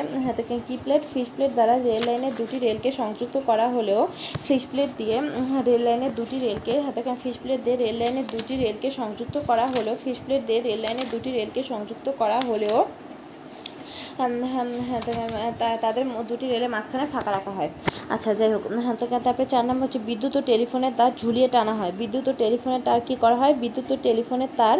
কি প্লেট? ফিশ প্লেট দ্বারা রেল লাইনের দুটি রেলকে সংযুক্ত করা হলেও ফিশ প্লেট দিয়ে রেল লাইনের দুটি রেলকে হাতে ফিশ প্লেট দিয়ে রেল লাইনের দুটি রেলকে সংযুক্ত করা হলেও ফিশ প্লেট দিয়ে রেল লাইনের দুটি রেলকে সংযুক্ত করা হলেও হাম, হাম, হ্যাঁ, তো, হাম, তা- তাদের দুটি রেলের মাঝখানে ফাঁকা রাখা হয়। আচ্ছা যাই হোক হ্যাঁ তারপরে চার নম্বর হচ্ছে বিদ্যুৎ ও টেলিফোনের তার ঝুলিয়ে টানা হয়। বিদ্যুৎ ও টেলিফোনের তার কী করা হয়? বিদ্যুৎ ও টেলিফোনের তার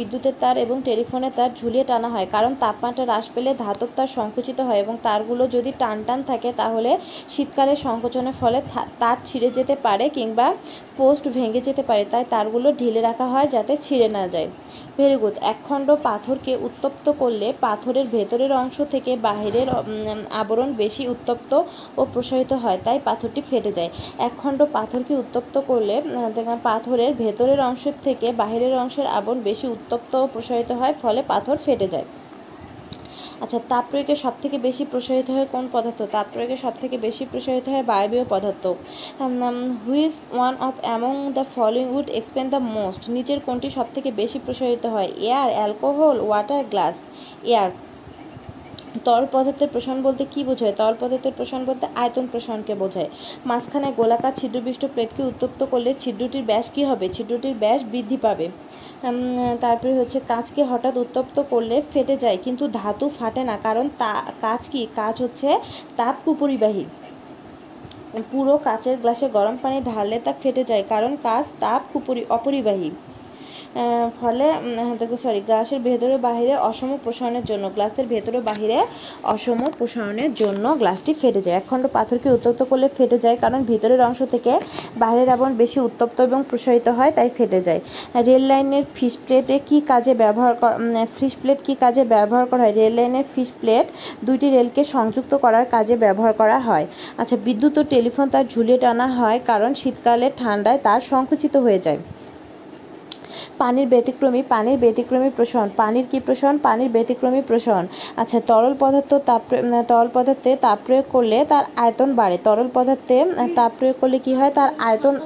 বিদ্যুতের তার এবং টেলিফোনের তার ঝুলিয়ে টানা হয়। কারণ তাপমাত্রা হ্রাস পেলে ধাতব তার সংকুচিত হয় এবং তারগুলো যদি টান টান থাকে তাহলে শীতকালে সংকোচনের ফলে তার ছিঁড়ে যেতে পারে কিংবা পোস্ট ভেঙে যেতে পারে। তাই তারগুলো ঢিলে রাখা হয় যাতে ছিঁড়ে না যায়। ভেরি গুড একখণ্ড পাথরকে উত্তপ্ত করলে পাথরের ভেতরের অংশ থেকে বাহিরের আবরণ বেশি উত্তপ্ত ও প্রসারিত হয়, তাই পাথরটি ফেটে যায়। একখণ্ড পাথরকে উত্তপ্ত করলে পাথরের ভেতরের অংশের থেকে বাহিরের অংশের আবরণ বেশি উত্তপ্ত ও প্রসারিত হয়, ফলে পাথর ফেটে যায়। আচ্ছা তাপ প্রয়োগে সব থেকে বেশি প্রসারিত হয় কোন পদার্থ? তাপ প্রয়োগে সব থেকে বেশি প্রসারিত হয় বায়বীয় পদার্থ। Which one of among the following would explain the most নিচের কোনটি সব থেকে বেশি প্রসারিত হয়? Air alcohol water glass air তরল পদার্থের প্রসারণ বলতে কী বোঝায়? তরল পদার্থের প্রসারণ বলতে আয়তন প্রসারণকে বোঝায়। মাঝখানে গোলাকার ছিদ্রবিষ্ট প্লেটকে উত্তপ্ত করলে ছিদ্রটির ব্যাস কী হবে? ছিদ্রটির ব্যাস বৃদ্ধি পাবে। তারপরে হচ্ছে কাঁচকে হঠাৎ উত্তপ্ত করলে ফেটে যায়, কিন্তু ধাতু ফাটে না, কারণ তা, কাঁচ কি? কাঁচ হচ্ছে তাপ কুপরিবাহী। পুরো কাঁচের গ্লাসে গরম পানি ঢাললে তা ফেটে যায়, কারণ কাঁচ তাপ কুপরি, অপরিবাহী। ফলে সরি গ্লাসের ভেতরে বাহিরে অসম প্রসারণের জন্য, গ্লাসের ভেতরে বাহিরে অসম প্রসারণের জন্য গ্লাসটি ফেটে যায়। একখণ্ড পাথরকে উত্তপ্ত করলে ফেটে যায়, কারণ ভিতরের অংশ থেকে বাইরের আবরণ বেশি উত্তপ্ত এবং প্রসারিত হয়, তাই ফেটে যায়। রেল লাইনের ফিশ প্লেটে কী কাজে ব্যবহার ফিশ প্লেট কী কাজে ব্যবহার করা হয়? রেল লাইনের ফিশ প্লেট দুইটি রেলকে সংযুক্ত করার কাজে ব্যবহার করা হয়। আচ্ছা বিদ্যুৎ ও টেলিফোন তার ঝুলিয়ে টানা হয়, কারণ শীতকালে ঠান্ডায় তার সংকুচিত হয়ে যায়। পানির ব্যতিক্রমী পানির ব্যতিক্রমী প্রসারণ। পানির কি প্রসারণ? পানির ব্যতিক্রমী প্রসারণ। আচ্ছা তরল পদার্থ তাপ তরল পদার্থে তাপ প্রয়োগ করলে তার আয়তন বাড়ে। তরল পদার্থে তাপ প্রয়োগ করলে কি হয়? তার আয়তন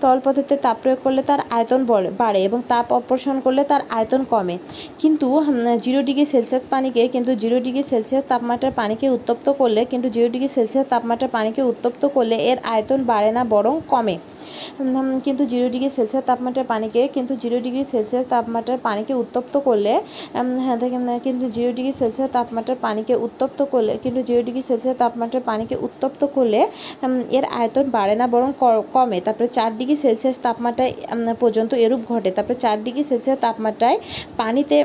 তরল পদার্থে তাপ প্রয়োগ করলে তার আয়তন বড়ে- এবং তাপ অপসারণ করলে তার আয়তন কমে। কিন্তু জিরো ডিগ্রি সেলসিয়াস পানিকে কিন্তু জিরো ডিগ্রি সেলসিয়াস তাপমাত্রার পানিকে উত্তপ্ত করলে, কিন্তু জিরো ডিগ্রি সেলসিয়াস তাপমাত্রার পানিকে উত্তপ্ত করলে এর আয়তন বাড়ে না, বরং কমে। কিন্তু জিরো ডিগ্রি সেলসিয়াস তাপমাত্রার পানিকে, কিন্তু জিরো ডিগ্রি সেলসিয়াস তাপমাত্রার পানিকে উত্তপ্ত করলে হ্যাঁ কিন্তু জিরো ডিগ্রি সেলসিয়াস তাপমাত্রার পানিকে উত্তপ্ত করলে, কিন্তু জিরো ডিগ্রি সেলসিয়াস তাপমাত্রার পানিকে উত্তপ্ত করলে এর আয়তন বাড়ে না, বরং কমে। তারপরে চার ডিগ্রি সেলসিয়াস তাপমাত্রায় পর্যন্ত এরূপ ঘটে। তারপরে চার ডিগ্রি সেলসিয়াস তাপমাত্রায় পানিতে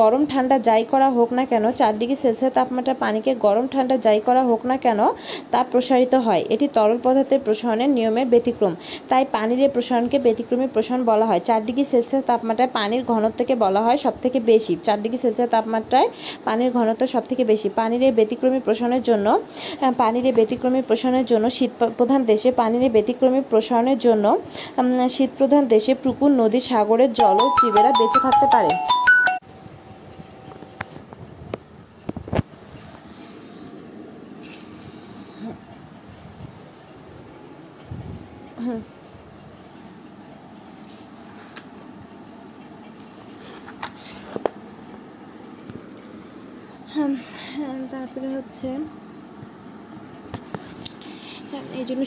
গরম ঠান্ডা যাই করা হোক না কেন, চার ডিগ্রি সেলসিয়াস তাপমাত্রায় পানিকে গরম ঠান্ডা যাই করা হোক না কেন, তা প্রসারিত হয়। এটি তরল পদার্থের প্রসারণের নিয়মের ব্যতিক্রম। তাই পানির এই প্রসারণকে ব্যতিক্রমী প্রসারণ বলা হয়। চার ডিগ্রি সেলসিয়াস তাপমাত্রায় পানির ঘনত্বকে বলা হয় সব থেকে বেশি। চার ডিগ্রি সেলসিয়াস তাপমাত্রায় পানির ঘনত্ব সব থেকে বেশি। পানির এই ব্যতিক্রমী প্রসারণের জন্য পানির এই ব্যতিক্রমী প্রসারণের জন্য শীত প্রধান দেশে পানির এই ব্যতিক্রমী প্রসারণের জন্য উম, শীত প্রধান দেশে পুকুর নদী সাগরের জল ও জীবেরা বেঁচে থাকতে পারে হ্যাঁ, হ্যাঁ, তারপরে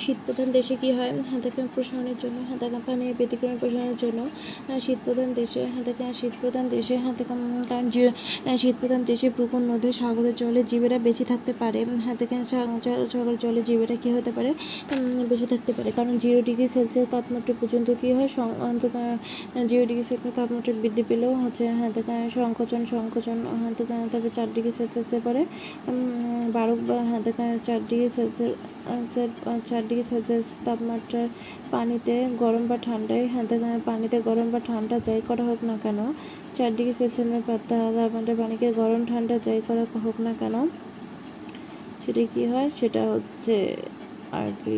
হচ্ছে হ্যাঁ, এই জন্য শীত প্রধান দেশে কি হয়? হাতাকা প্রসারণের জন্য হাতাকা পানি ব্যতিক্রম প্রসারণের জন্য আহ, শীত প্রধান দেশে হাতাকা শীত প্রধান দেশে হাতাকা কারণ যে- আহ, শীত প্রধান দেশে পুকুর নদী সাগরের জলে জীবেরা বেঁচে থাকতে পারে। হাতাকা সাগর জলে জীবেরা কি হতে পারে? বেঁচে থাকতে পারে। কারণ জিরো ডিগ্রি সেলসিয়াস তাপমাত্রা পর্যন্ত কি হয়? অন্তত জিরো ডিগ্রি সেলসিয়াস তাপমাত্রা বৃদ্ধি পেলেও হচ্ছে হাতাকা সংকোচন সংকোচন হাতাকা তবে চার ডিগ্রি সেলসিয়াসের পরে বারো বা হাতাকা চার ডিগ্রি সেলসিয়াস চার ডিগ্রি সেলসিয়াস তাপমাত্রার পানিতে গরম বা ঠান্ডায় পানিতে গরম বা ঠান্ডা যাই করা হোক না কেন চার ডিগ্রি সেলসিয়াসের তাপমাত্রার পানিকে গরম ঠান্ডা যাই করা হোক না কেন সেটা কি হয় সেটা হচ্ছে আর কি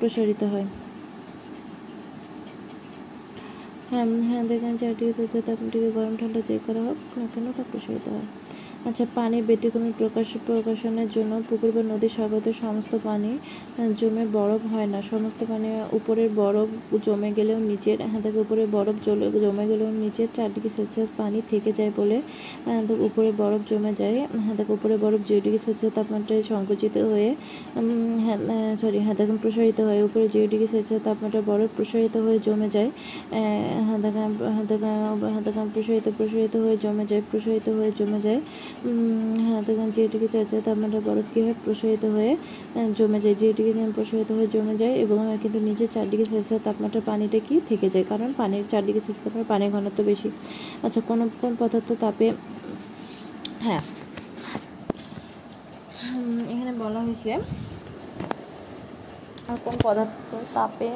প্রসারিত হয় হ্যাঁ হ্যাঁ দেখেন চারটি তাপমাত্রাকে গরম ঠান্ডা যে করা হোক না কেন তা প্রসারিত হয় আচ্ছা পানি ব্যতিক্রমী প্রকাশ প্রকাশনের জন্য পুকুর বা নদী সাগরতে সমস্ত পানি জমে বরফ হয় না। সমস্ত পানি উপরের বরফ জমে গেলেও নিচের হ্যাঁ দেখো উপরে বরফ জমে গেলেও নিচের চার ডিগ্রি সেলসিয়াস পানি থেকে যায় বলে উপরে বরফ জমে যায়। হ্যাঁ দেখো, উপরে বরফ যে ডিগ্রি সেলসিয়াস তাপমাত্রায় সংকুচিত হয়ে হ্যাঁ সরি হ্যাঁ দেখুন প্রসারিত হয়। উপরে যে ডিগ্রি সেলসিয়াস তাপমাত্রা বরফ প্রসারিত হয়ে জমে যায় হ্যাঁ হ্যাঁ হ্যাঁ দেখেন প্রসারিত প্রসারিত হয়ে জমে যায়, প্রসারিত হয়ে জমে যায়। উম, হ্যাঁ দেখেন যে ডিগ্রি সেলসিয়াস তাপমাত্রা বরফ কী হয় প্রসারিত হয়ে জমে যায় যে ডিগ্রি প্রসারিত হয়ে জমে যায় এবং কিন্তু নিচে চার ডিগ্রি সেলসিয়াস তাপমাত্রা পানিটা কি থেকে যায়? কারণ পানির চার ডিগ্রি সেলসিয়াস তাপমাত্রা পানির ঘনত্ব বেশি। আচ্ছা কোন কোন পদার্থ তাপে হ্যাঁ। এখানে বলা হয়েছে আর কোন পদার্থ তাপে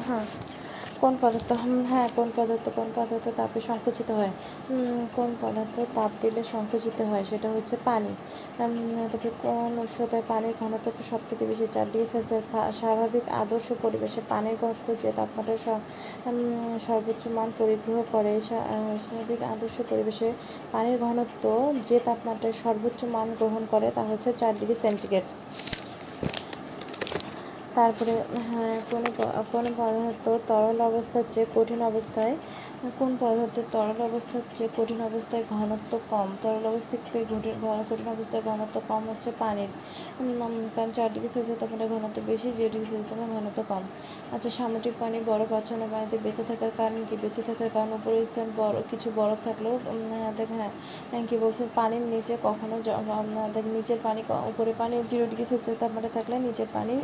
হ্যাঁ। কোন পদার্থ হ্যাঁ কোন পদার্থ কোন পদার্থ তাপে সংকুচিত হয়? কোন পদার্থ তাপ দিলে সংকুচিত হয়? সেটা হচ্ছে পানি। তারপরে কোন উষ্ণতায় পানির ঘনত্ব সব থেকে বেশি? চার ডিগ্রি সেলসিয়াস স্বাভাবিক আদর্শ পরিবেশে পানির ঘনত্ব যে তাপমাত্রা সর্বোচ্চ মান পরিগ্রহ করে স্বাভাবিক আদর্শ পরিবেশে পানির ঘনত্ব যে তাপমাত্রায় সর্বোচ্চ মান গ্রহণ করে তা হচ্ছে চার ডিগ্রি সেন্টিগ্রেড। তারপরে হ্যাঁ কোনো কোনো পদার্থ তরল অবস্থার চেয়ে কঠিন অবস্থায়। কোন পদার্থের তরল অবস্থার চেয়ে কঠিন অবস্থায় ঘনত্ব কম? তরল অবস্থা থেকে কঠিন কঠিন অবস্থায় ঘনত্ব কম হচ্ছে পানির। কারণ চার ডিগ্রি সেলসিয়াস তাপমাত্রা ঘনত্ব বেশি যে ডিগ্রি সেলসিয়াস তাপমাত্রা ঘনত্ব কম। আচ্ছা সামুদ্রিক পানি বরফ আচ্ছন্ন পানিতে বেঁচে থাকার কারণ কি? বেঁচে থাকার কারণ উপরে স্থান বরফ কিছু বরফ থাকলেও উম, হ্যাঁ, কী হ্যাঁ হ্যাঁ, বলছে? পানির নিচে কখনো দেখ নিচের পানি ক- উপরে পানি জিরো ডিগ্রি সেলসিয়াস তাপমাত্রা থাকলে নিচের পানি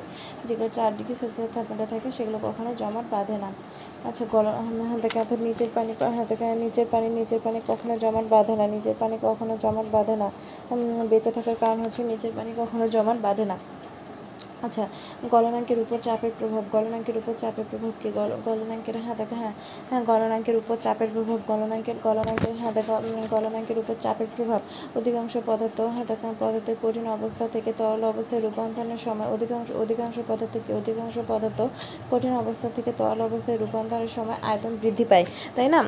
যেগুলো চার ডিগ্রি সেলসিয়াস তাপমাত্রা থাকে সেগুলো কখনো জমাট বাঁধে না। আচ্ছা গলা, হাতে অর্থাৎ নিচের পানি হাতে দেখে নিচের পানি নিচের পানি কখনো জমাট বাঁধে না, নিজের পানি কখনো জমাট বাঁধে না। বেঁচে থাকার কারণ হচ্ছে নিচের পানি কখনো জমাট বাঁধে না। আচ্ছা গলনাঙ্কের উপর চাপের প্রভাব, গলনাঙ্কের উপর চাপের প্রভাব কি? গল গলনাঙ্কের হ্যাঁ দেখো হ্যাঁ হ্যাঁ গলনাঙ্কের উপর চাপের প্রভাব, গলনাঙ্কের গলনাঙ্কের হ্যাঁ দেখো গলনাঙ্কের উপর চাপের প্রভাব, অধিকাংশ পদার্থ হ্যাঁ দেখো, পদার্থের কঠিন অবস্থা থেকে তরল অবস্থায় রূপান্তরের সময় অধিকাংশ অধিকাংশ পদার্থ কি? অধিকাংশ পদার্থ কঠিন অবস্থা থেকে তরল অবস্থায় রূপান্তরের সময় আয়তন বৃদ্ধি পায়, তাই না?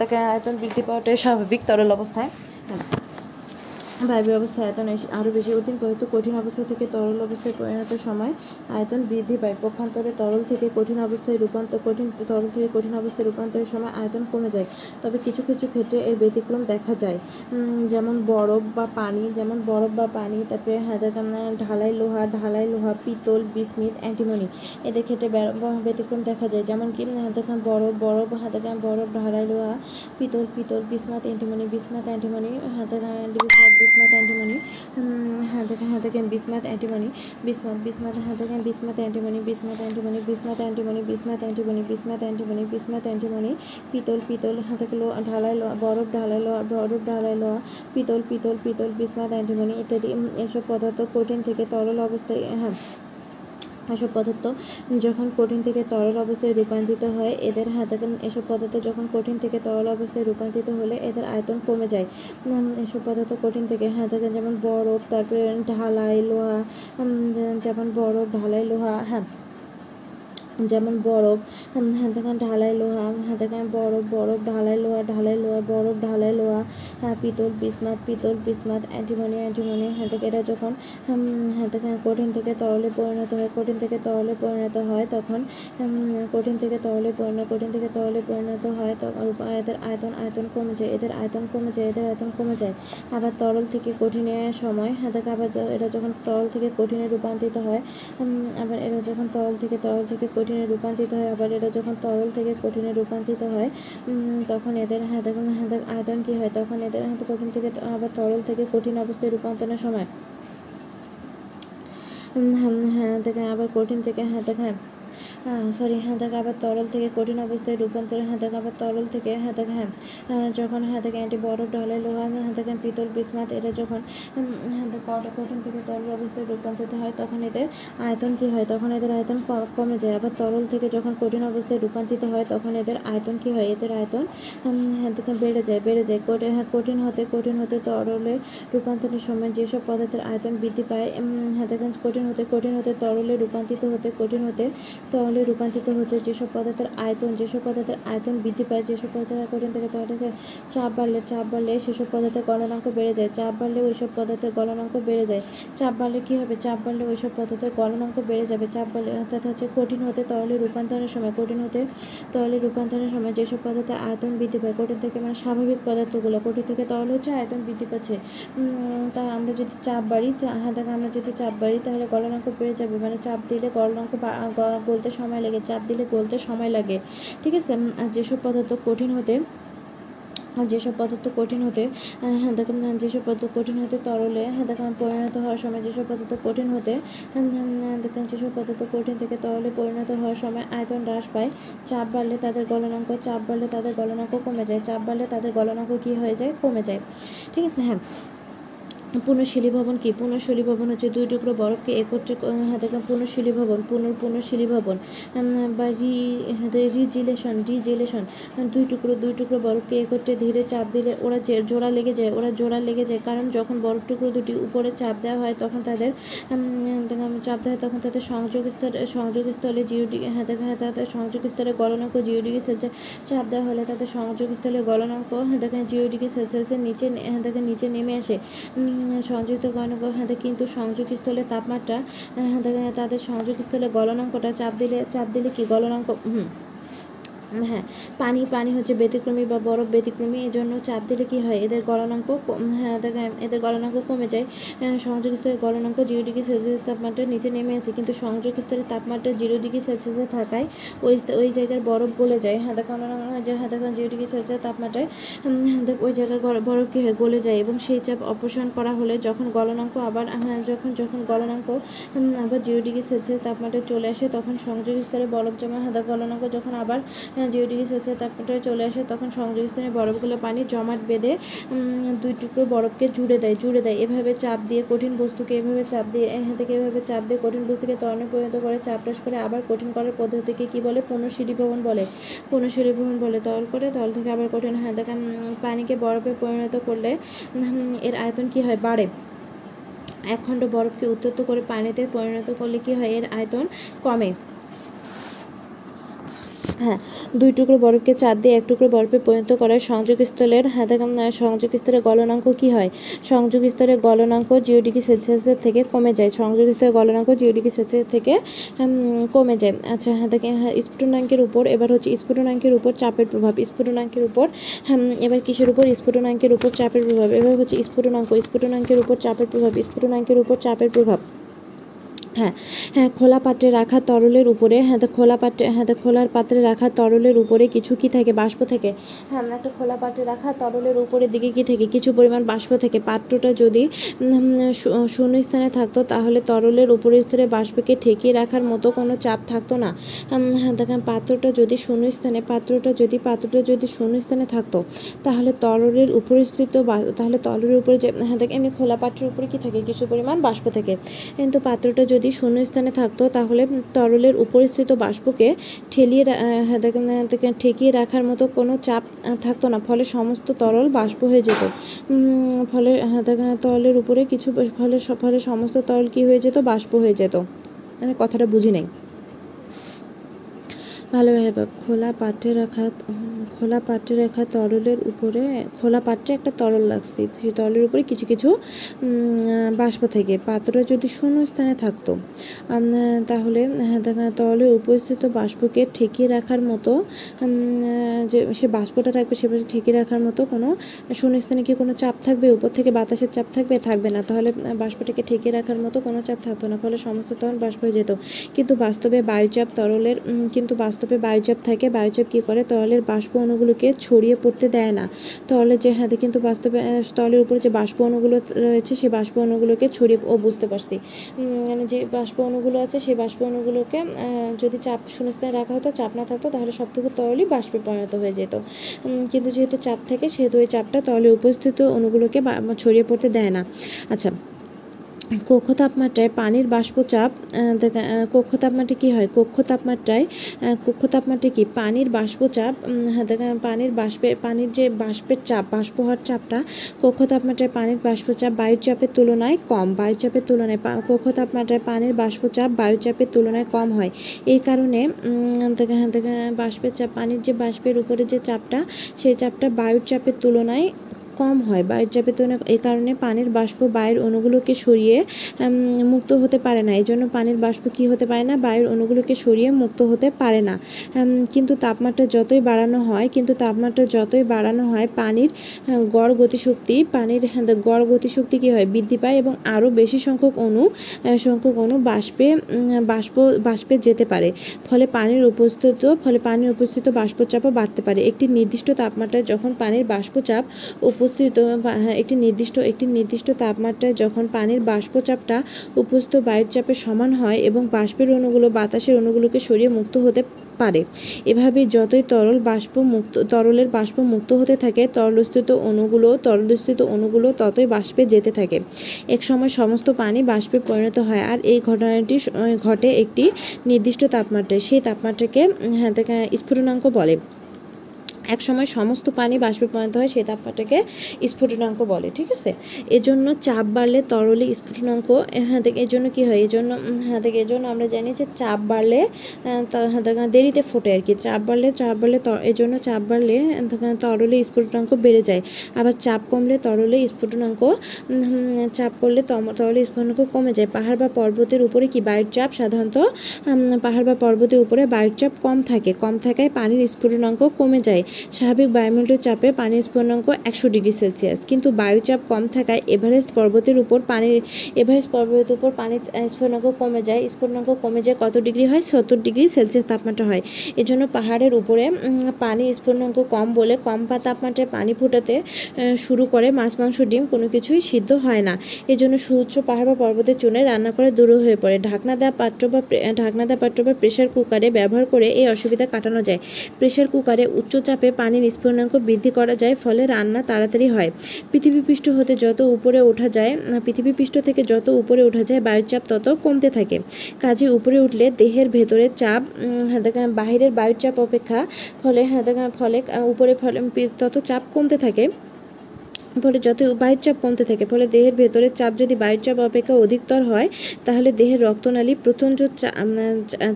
দেখো, আয়তন বৃদ্ধি পাওয়াটাই স্বাভাবিক তরল অবস্থায়। বায়বীয় অবস্থায় আয়তন আরও বেশি পরিত কঠিন অবস্থা থেকে তরল অবস্থায় পরিণত সময় আয়তন বৃদ্ধি পায়। পক্ষান্তরে তরল থেকে কঠিন অবস্থায় রূপান্তর, কঠিন তরল থেকে কঠিন অবস্থায় রূপান্তরের সময় আয়তন কমে যায়। তবে কিছু কিছু ক্ষেত্রে এর ব্যতিক্রম দেখা যায়। যেমন বরফ বা পানি, যেমন বরফ বা পানি, তারপরে হ্যাঁ ঢালাই লোহা ঢালাই লোহা, পিতল বিসমিথ অ্যান্টিমনি, এদের ক্ষেত্রে ব্যতিক্রম দেখা যায়। যেমন কি দেখেন বরফ বরফ দেখেন বরফ, ঢালাই লোহা, পিতল পিতল, বিসমাত, অ্যান্টিমনি বিসমাত, অ্যান্টিমনি হ্যাঁ বিসমাত অ্যান্টিমনি হাতে হাতে কেন বিসমাত অ্যান্টিমনি বিসমাত বিসমাত হাতে কেন bismuth antimony bismuth antimony bismuth antimony bismuth antimony bismuth antimony bismuth antimony পিতল পিতল হাতে লো- ঢালাই লোহা বরফ ঢালাই লোহা বরফ ঢালাই লোহা পিতল পিতল পিতল বিসমাত অ্যান্টিমনি ইত্যাদি এসব পদার্থ কঠিন থেকে তরল অবস্থায় হ্যাঁ এসব পদার্থ যখন কঠিন থেকে তরল অবস্থায় রূপান্তরিত হয়, এদের হাতে এসব পদার্থ যখন কঠিন থেকে তরল অবস্থায় রূপান্তরিত হলে এদের আয়তন কমে যায়। এসব পদার্থ কঠিন থেকে হাতে যেমন বরফ, তারপরে ঢালাই লোহা যেমন বরফ, ঢালাই লোহা হ্যাঁ। যেমন বরফ দেখেন ঢালাই লোহা দেখেন বরফ বরফ ঢালাই লোহা ঢালাই লোহা, বরফ ঢালাই লোহা হ্যাঁ পিতল বিসমাত পিতল বিসমাত অ্যান্টিমনি অ্যান্টিমনি দেখে এরা যখন দেখেন কঠিন থেকে তরলে পরিণত হয়, কঠিন থেকে তরলে পরিণত হয় তখন কঠিন থেকে তরলে পরিণত, কঠিন থেকে তরলে পরিণত হয় তখন এদের আয়তন আয়তন কমে যায়, এদের আয়তন কমে যায়, এদের আয়তন কমে যায়। আবার তরল থেকে কঠিনের সময় দেখে আবার এরা যখন তরল থেকে কঠিনে রূপান্তরিত হয় আবার এরা যখন তরল থেকে তরল থেকে কঠিনে রূপান্তরিত হয়, আবার এটা যখন তরল থেকে কঠিনে রূপান্তরিত হয় তখন এদের দেখ- আয়তন কী হয়? তখন এদের হাতে কঠিন থেকে আবার তরল থেকে কঠিন অবস্থায় রূপান্তরের সময়। হ্যাঁ দেখেন আবার কঠিন থেকে হ্যাঁ দেখেন সরি দেখো আবার তরল থেকে কঠিন অবস্থায় রূপান্তর দেখো আবার তরল থেকে দেখো হ্যাঁ যখন দেখো এটি বরফ ঢলে লোহা হ্যাঁ দেখেন পিতল বিসমাত এরা যখন দেখো কঠ- কঠিন থেকে তরল অবস্থায় রূপান্তরিত হয়, তখন এদের আয়তন কি হয়? তখন এদের আয়তন কমে যায়। আবার তরল থেকে যখন কঠিন অবস্থায় রূপান্তরিত হয়, তখন এদের আয়তন কি হয়? এদের আয়তন দেখো বেড়ে যায় বেড়ে যায়। কঠিন হ্যাঁ কঠিন হতে কঠিন হতে তরলে রূপান্তরের সময় যেসব পদার্থের আয়তন বৃদ্ধি পায় দেখেন কঠিন হতে কঠিন হতে তরলে রূপান্তরিত হতে, কঠিন হতে তরলে রূপান্তরিত হচ্ছে। যেসব পদার্থের আয়তন, যেসব পদার্থের আয়তন বৃদ্ধি পায়, যেসব পদার্থের কঠিন থেকে তরলে চাপ বাড়লে চাপ বাড়লে সেসব পদার্থের গলনাঙ্ক বেড়ে যায়। চাপ বাড়লে ওইসব পদার্থের গলনাঙ্ক বেড়ে যায়। চাপ বাড়লে কী হবে? চাপ বাড়লে ওইসব পদার্থের গলনাঙ্ক বেড়ে যাবে। চাপ বাড়লে অর্থাৎ হচ্ছে কঠিন হতে তরলে রূপান্তরের সময়, কঠিন হতে তরলে রূপান্তরের সময় যেসব পদার্থের আয়তন বৃদ্ধি পায়, কঠিন থেকে মানে স্বাভাবিক পদার্থগুলো, কঠিন থেকে তরল হচ্ছে আয়তন বৃদ্ধি পাচ্ছে। তা আমরা যদি চাপ বাড়ি হ্যাঁ আমরা যদি চাপ বাড়ি, তাহলে গলনাঙ্ক বেড়ে যাবে। মানে চাপ দিলে গলনাঙ্ক বা- গ- গলতে সময় লাগে চাপ দিলে গলতে সময় লাগে। ঠিক আছে? আর যেসব পদার্থ কঠিন হতে যেসব পদার্থ কঠিন হতে হ্যাঁ দেখেন যেসব পদার্থ কঠিন হতে তরলে হ্যাঁ দেখেন পরিণত হওয়ার সময় যেসব পদার্থ কঠিন হতে উম, দেখেন যেসব পদার্থ কঠিন থেকে তরলে পরিণত হওয়ার সময় আয়তন হ্রাস পায়। চাপ বাড়লে তাদের গলনাঙ্ক চাপ বাড়লে তাদের গলনাঙ্ক কমে যায়। চাপ বাড়লে তাদের গলনাঙ্ক কী হয়ে যায়? কমে যায়। ঠিক আছে? হ্যাঁ পুনঃশিলি ভবন কি? পুনঃশিলি ভবন হচ্ছে দুই টুকরো বরফকে একত্রে হাতে পুনঃশিলি ভবন পুনর পুনঃশিলি ভবন বা রি রিজিলেশন রিজিলেশন দুই টুকরো দুই টুকরো বরফকে একত্রে ধীরে চাপ দিলে ওরা যে, জোড়া লেগে যায়, ওরা জোড়া লেগে যায়। কারণ যখন বরফ টুকরো দুটি উপরে চাপ দেওয়া হয়, তখন তাদের চাপ দেওয়া হয়, তখন তাদের সংযোগ স্তরে, সংযোগ স্থলে ডিগ্রি হ্যাঁ তাদের সংযোগ স্তরে গলনাঙ্ক ডিগ্রি সেলসিয়াস চাপ দেওয়া হলে তাদের সংযোগ স্থলে গলনাঙ্ক, দেখেন ডিগ্রি সেলসিয়াসের নিচে দেখেন নিচে নেমে আসে। সংযুক্ত গলনাঙ্ক কিন্তু সংযোগ কিন্তু সংযোগস্থলে তাপমাত্রা তাদের সংযোগ সংযোগস্থলে গলনাঙ্কটা চাপ দিলে চাপ দিলে কি? গলনাঙ্ক হুম। হ্যাঁ পানি পানি হচ্ছে ব্যতিক্রমী বা বরফ ব্যতিক্রমী এই জন্য চাপ দিলে কী হয়? এদের গলনাঙ্ক হ্যাঁ এদের গলনাঙ্ক কমে যায়। সংযোগ স্তরে গলনাঙ্ক জিরো ডিগ্রি সেলসিয়াস তাপমাত্রা নিচে নেমে আসে, কিন্তু সংযোগ স্তরে তাপমাত্রা জিরো ডিগ্রি সেলসিয়াসে থাকায় ওই ওই জায়গার বরফ গলে যায়। হ্যাঁ দেখো যে হ্যাঁ দেখো, জিরো ডিগ্রি সেলসিয়াস তাপমাত্রায় দেখ- ওই জায়গার বর- বরফ কী হয়? গলে যায় এবং সেই চাপ অপসারণ করা হলে যখন গলনাঙ্ক আবার হ্যাঁ যখন যখন গলনাঙ্ক আবার জিরো ডিগ্রি সেলসিয়াস তাপমাত্রায় চলে আসে, তখন সংযোগ স্তরে বরফ জমা হাদা গলনাঙ্ক যখন আবার জিরো ডিগ্রি সেলসিয়াস তাপমাত্রায় চলে আসে, তখন সংযোগ স্তরে বরফগুলো পানি জমাট বেঁধে দুই টুকরো বরফকে জুড়ে দেয় জুড়ে দেয়। এভাবে চাপ দিয়ে কঠিন বস্তুকে, এভাবে চাপ দিয়ে, এখান থেকে এভাবে চাপ দিয়ে কঠিন বস্তুকে তরণে পরিণত করে চাপ হ্রাস করে আবার কঠিন করার পদ্ধতিকে কী বলে? পুনঃশীলীভবন বলে। পুনঃশীলীভবন বলে তরল করে, তরল থেকে আবার কঠিন হ্যাঁ। দেখেন পানিকে বরফে পরিণত করলে এর আয়তন কি হয়? বাড়ে। এক খণ্ড বরফকে উত্তপ্ত করে পানিতে পরিণত করলে কি হয়? এর আয়তন কমে। হ্যাঁ দুই টুকরো বরফকে চার দিয়ে এক টুকরো বরফে পরিণত করার সংযোগস্থলের সংযোগস্থলের গলনাঙ্ক কি হয়? সংযোগস্থলের গলনাঙ্ক জিরো ডিগ্রি সেলসিয়াসের থেকে কমে যায়। সংযোগস্থলের গলনাঙ্ক জিরো ডিগ্রি সেলসিয়াস থেকে কমে যায়। আচ্ছা হ্যাঁ হ্যাঁ স্ফুটনাঙ্কের উপর, এবার হচ্ছে স্ফুটনাঙ্কের উপর চাপের প্রভাব। স্ফুটনাঙ্কের উপর হ্যাঁ এবার কিসের উপর? স্ফুটনাঙ্কের উপর চাপের প্রভাব। এবার হচ্ছে স্ফুটনাঙ্ক, স্ফুটনাঙ্কের উপর চাপের প্রভাব, স্ফুটনাঙ্কের উপর চাপের প্রভাব। হ্যাঁ হ্যাঁ খোলা পাত্রে রাখা তরলের উপরে হ্যাঁ তো খোলা পাত্রে হ্যাঁ তো খোলার পাত্রে রাখা তরলের উপরে কিছু কি থাকে? বাষ্প থাকে। হ্যাঁ একটা খোলা পাত্রে রাখা তরলের উপরের দিকে কি থাকে? কিছু পরিমাণ বাষ্প থাকে। পাত্রটা যদি শূন্য স্থানে থাকতো, তাহলে তরলের উপরের স্তরে বাষ্পকে ঠেকিয়ে রাখার মতো কোনো চাপ থাকতো না। হ্যাঁ দেখেন পাত্রটা যদি শূন্য স্থানে, পাত্রটা যদি পাত্রটা যদি শূন্য স্থানে থাকতো, তাহলে তরলের উপরিস্থিত তাহলে তরলের উপরে যে হ্যাঁ দেখ এমনি খোলা পাত্রের উপরে কি থাকে? কিছু পরিমাণ বাষ্প থাকে। কিন্তু পাত্রটা যদি শূন্য স্থানে থাকতো তাহলে তরলের উপরিস্থিত বাষ্পকে ঠেলিয়ে দেখেন, ঠেকিয়ে রাখার মতো কোনো চাপ থাকতো না। ফলে সমস্ত তরল বাষ্প হয়ে যেত। ফলে তরলের উপরে কিছু ফলে ফলে সমস্ত তরল কি হয়ে যেত? বাষ্প হয়ে যেত। মানে কথাটা বুঝি নাই। ভালোভাবে ভাব। খোলা পাত্রে রাখা খোলা পাত্রে রাখা তরলের উপরে খোলা পাত্রে একটা তরল লাগছে। সেই তরলের উপরে কিছু কিছু বাষ্প থেকে। পাত্রটা যদি শূন্য স্থানে থাকতো তাহলে হ্যাঁ, দেখা তরলের উপস্থিত বাষ্পকে ঠেকিয়ে রাখার মতো যে সে বাষ্পটা রাখবে সে ঠেকিয়ে রাখার মতো কোনো শূন্য স্থানে কি কোনো চাপ থাকবে? উপর থেকে বাতাসের চাপ থাকবে? থাকবে না। তাহলে বাষ্পটাকে ঠেকিয়ে রাখার মতো কোনো চাপ থাকতো না। ফলে সমস্ত তরল বাষ্প হয়ে যেত। কিন্তু বাস্তবে বায়ুচাপ তরলের কিন্তু বাস্তবে বাস্তবে বায়ুচাপ থাকে, বায়ুচাপ কী করে? তরলের বাষ্প অণুগুলোকে ছড়িয়ে পড়তে দেয় না। তরলের যে হাতে কিন্তু বাস্তবে তরলের উপরে যে বাষ্প অণুগুলো রয়েছে, সেই বাষ্প অণুগুলোকে ছড়িয়ে, ও বুঝতে পারছি। মানে যে বাষ্প অণুগুলো আছে, সেই বাষ্প অণুগুলোকে যদি চাপ শূন্যস্থানে রাখা হতো, চাপ না থাকতো, তাহলে সবটুকু তরলই বাষ্পে পরিণত হয়ে যেত। কিন্তু যেহেতু চাপ থাকে, সেহেতু ওই চাপটা তরলে উপস্থিত অণুগুলোকে ছড়িয়ে পড়তে দেয় না। আচ্ছা কক্ষ তাপমাত্রায় পানির বাষ্পচাপ কক্ষ তাপমাত্রায় কী হয়? কক্ষ তাপমাত্রায় কক্ষ তাপমাত্রায় কি? পানির বাষ্পচাপ হ্যাঁ, পানির বাষ্পে পানির যে বাষ্পের চাপ বাষ্প হওয়ার চাপটা কক্ষ তাপমাত্রায় পানির বাষ্পচাপ বায়ুর চাপের তুলনায় কম। বায়ুর চাপের তুলনায় কক্ষ তাপমাত্রায় পানির বাষ্পচাপ বায়ুর চাপের তুলনায় কম হয়। এই কারণে বাষ্পের চাপ পানির যে বাষ্পের উপরে যে চাপটা সেই চাপটা বায়ুর চাপের তুলনায় কম হয়। বায়ুর চাপের তুলনায় এই কারণে পানির বাষ্প বায়ুর অণুগুলোকে সরিয়ে মুক্ত হতে পারে না। এই জন্য পানির বাষ্প কী হতে পারে না? বায়ুর অণুগুলোকে সরিয়ে মুক্ত হতে পারে না। কিন্তু তাপমাত্রা যতই বাড়ানো হয় কিন্তু তাপমাত্রা যতই বাড়ানো হয় পানির গড় গতিশক্তি পানির হ্যাঁ, গড় গতিশক্তি কী হয়? বৃদ্ধি পায় এবং আরও বেশি সংখ্যক অণু সংখ্যক অণু বাষ্পে বাষ্প বাষ্পে যেতে পারে। ফলে পানির উপস্থিত ফলে পানির উপস্থিত বাষ্পচাপও বাড়তে পারে। একটি নির্দিষ্ট তাপমাত্রায় যখন পানির বাষ্পচাপ উপস্থিত হ্যাঁ, একটি নির্দিষ্ট একটি নির্দিষ্ট তাপমাত্রায় যখন পানির বাষ্পচাপটা উপস্থিত বায়ুর চাপের সমান হয় এবং বাষ্পের অণুগুলো বাতাসের অণুগুলোকে সরিয়ে মুক্ত হতে পারে এভাবে যতই তরল বাষ্প মুক্ত তরলের বাষ্প মুক্ত হতে থাকে তরলস্থিত অণুগুলো তরলস্থিত অণুগুলো ততই বাষ্পে যেতে থাকে। এক সময় সমস্ত পানি বাষ্পে পরিণত হয় আর এই ঘটনাটি ঘটে একটি নির্দিষ্ট তাপমাত্রায়। সেই তাপমাত্রাকে হ্যাঁ স্ফুটনাঙ্ক বলে। এক সময় সমস্ত পানি বাষ্পে পরিণত হয়, সেই তাপমাত্রাকে স্ফুটনাঙ্ক বলে, ঠিক আছে? এজন্য চাপ বাড়লে তরলে স্ফুটনাঙ্ক হ্যাঁ থেকে এজন্য কি হয়? এজন্য হ্যাঁ থেকে এজন্য আমরা জানি যে চাপ বাড়লে হ্যাঁ থেকে দেরিতে ফোটে আর কি। চাপ বাড়লে চাপ বাড়লে এজন্য চাপ বাড়লে তরলে স্ফুটনাঙ্ক বেড়ে যায়। আবার চাপ কমলে তরলে স্ফুটনাঙ্ক চাপ করলে তরলে স্ফুটনাঙ্ক কমে যায়। পাহাড় বা পর্বতের উপরে কি বায়ুর চাপ? সাধারণত পাহাড় বা পর্বতের উপরে বায়ুর চাপ কম থাকে। কম থাকায় পানির স্ফুটনাঙ্ক কমে যায়। স্বাভাবিক বায়ুমণ্ডলীয় চাপে পানির স্ফুটনাঙ্ক একশো ডিগ্রি সেলসিয়াস। কিন্তু বায়ুচাপ কম থাকায় এভারেস্ট পর্বতের উপর পানির, এভারেস্ট পর্বতের উপর পানির স্ফুটনাঙ্ক কমে যায়। স্ফুটনাঙ্ক কমে যায় কত ডিগ্রি হয়? সত্তর ডিগ্রি সেলসিয়াস তাপমাত্রা হয়। এজন্য পাহাড়ের উপরে পানি স্ফুটনাঙ্ক কম বলে কম পা তাপমাত্রায় পানি ফোটাতে শুরু করে মাছ, মাংস, ডিম কোনো কিছুই সিদ্ধ হয় না। এজন্য সুউচ্চ পাহাড় বা পর্বতের চুনে রান্না করে দূর হয়ে পড়ে। ঢাকনা দেওয়া পাত্র বা ঢাকনা দেওয়া পাত্র বা প্রেশার কুকারে ব্যবহার করে এই অসুবিধা কাটানো যায়। প্রেশার কুকারে উচ্চ চাপে পানির স্ফুটনাঙ্ক বৃদ্ধি করা যায় ফলে রান্না তাড়াতাড়ি হয়। পৃথিবীপৃষ্ঠ হতে যত উপরে ওঠা যায় পৃথিবীপৃষ্ঠ থেকে যত উপরে ওঠা যায় বায়ুর চাপ তত কমতে থাকে। কাজে উপরে উঠলে দেহের ভেতরের চাপ হ্যাঁ, বাহিরের বায়ুর চাপ অপেক্ষা ফলে হ্যাঁ, ফলে উপরে ফলে তত চাপ কমতে থাকে। ফলে যত বাহির চাপ কমতে থাকে ফলে দেহের ভেতরের চাপ যদি বায়ুর চাপ অপেক্ষা অধিকতর হয় তাহলে দেহের রক্তনালী প্রথম যে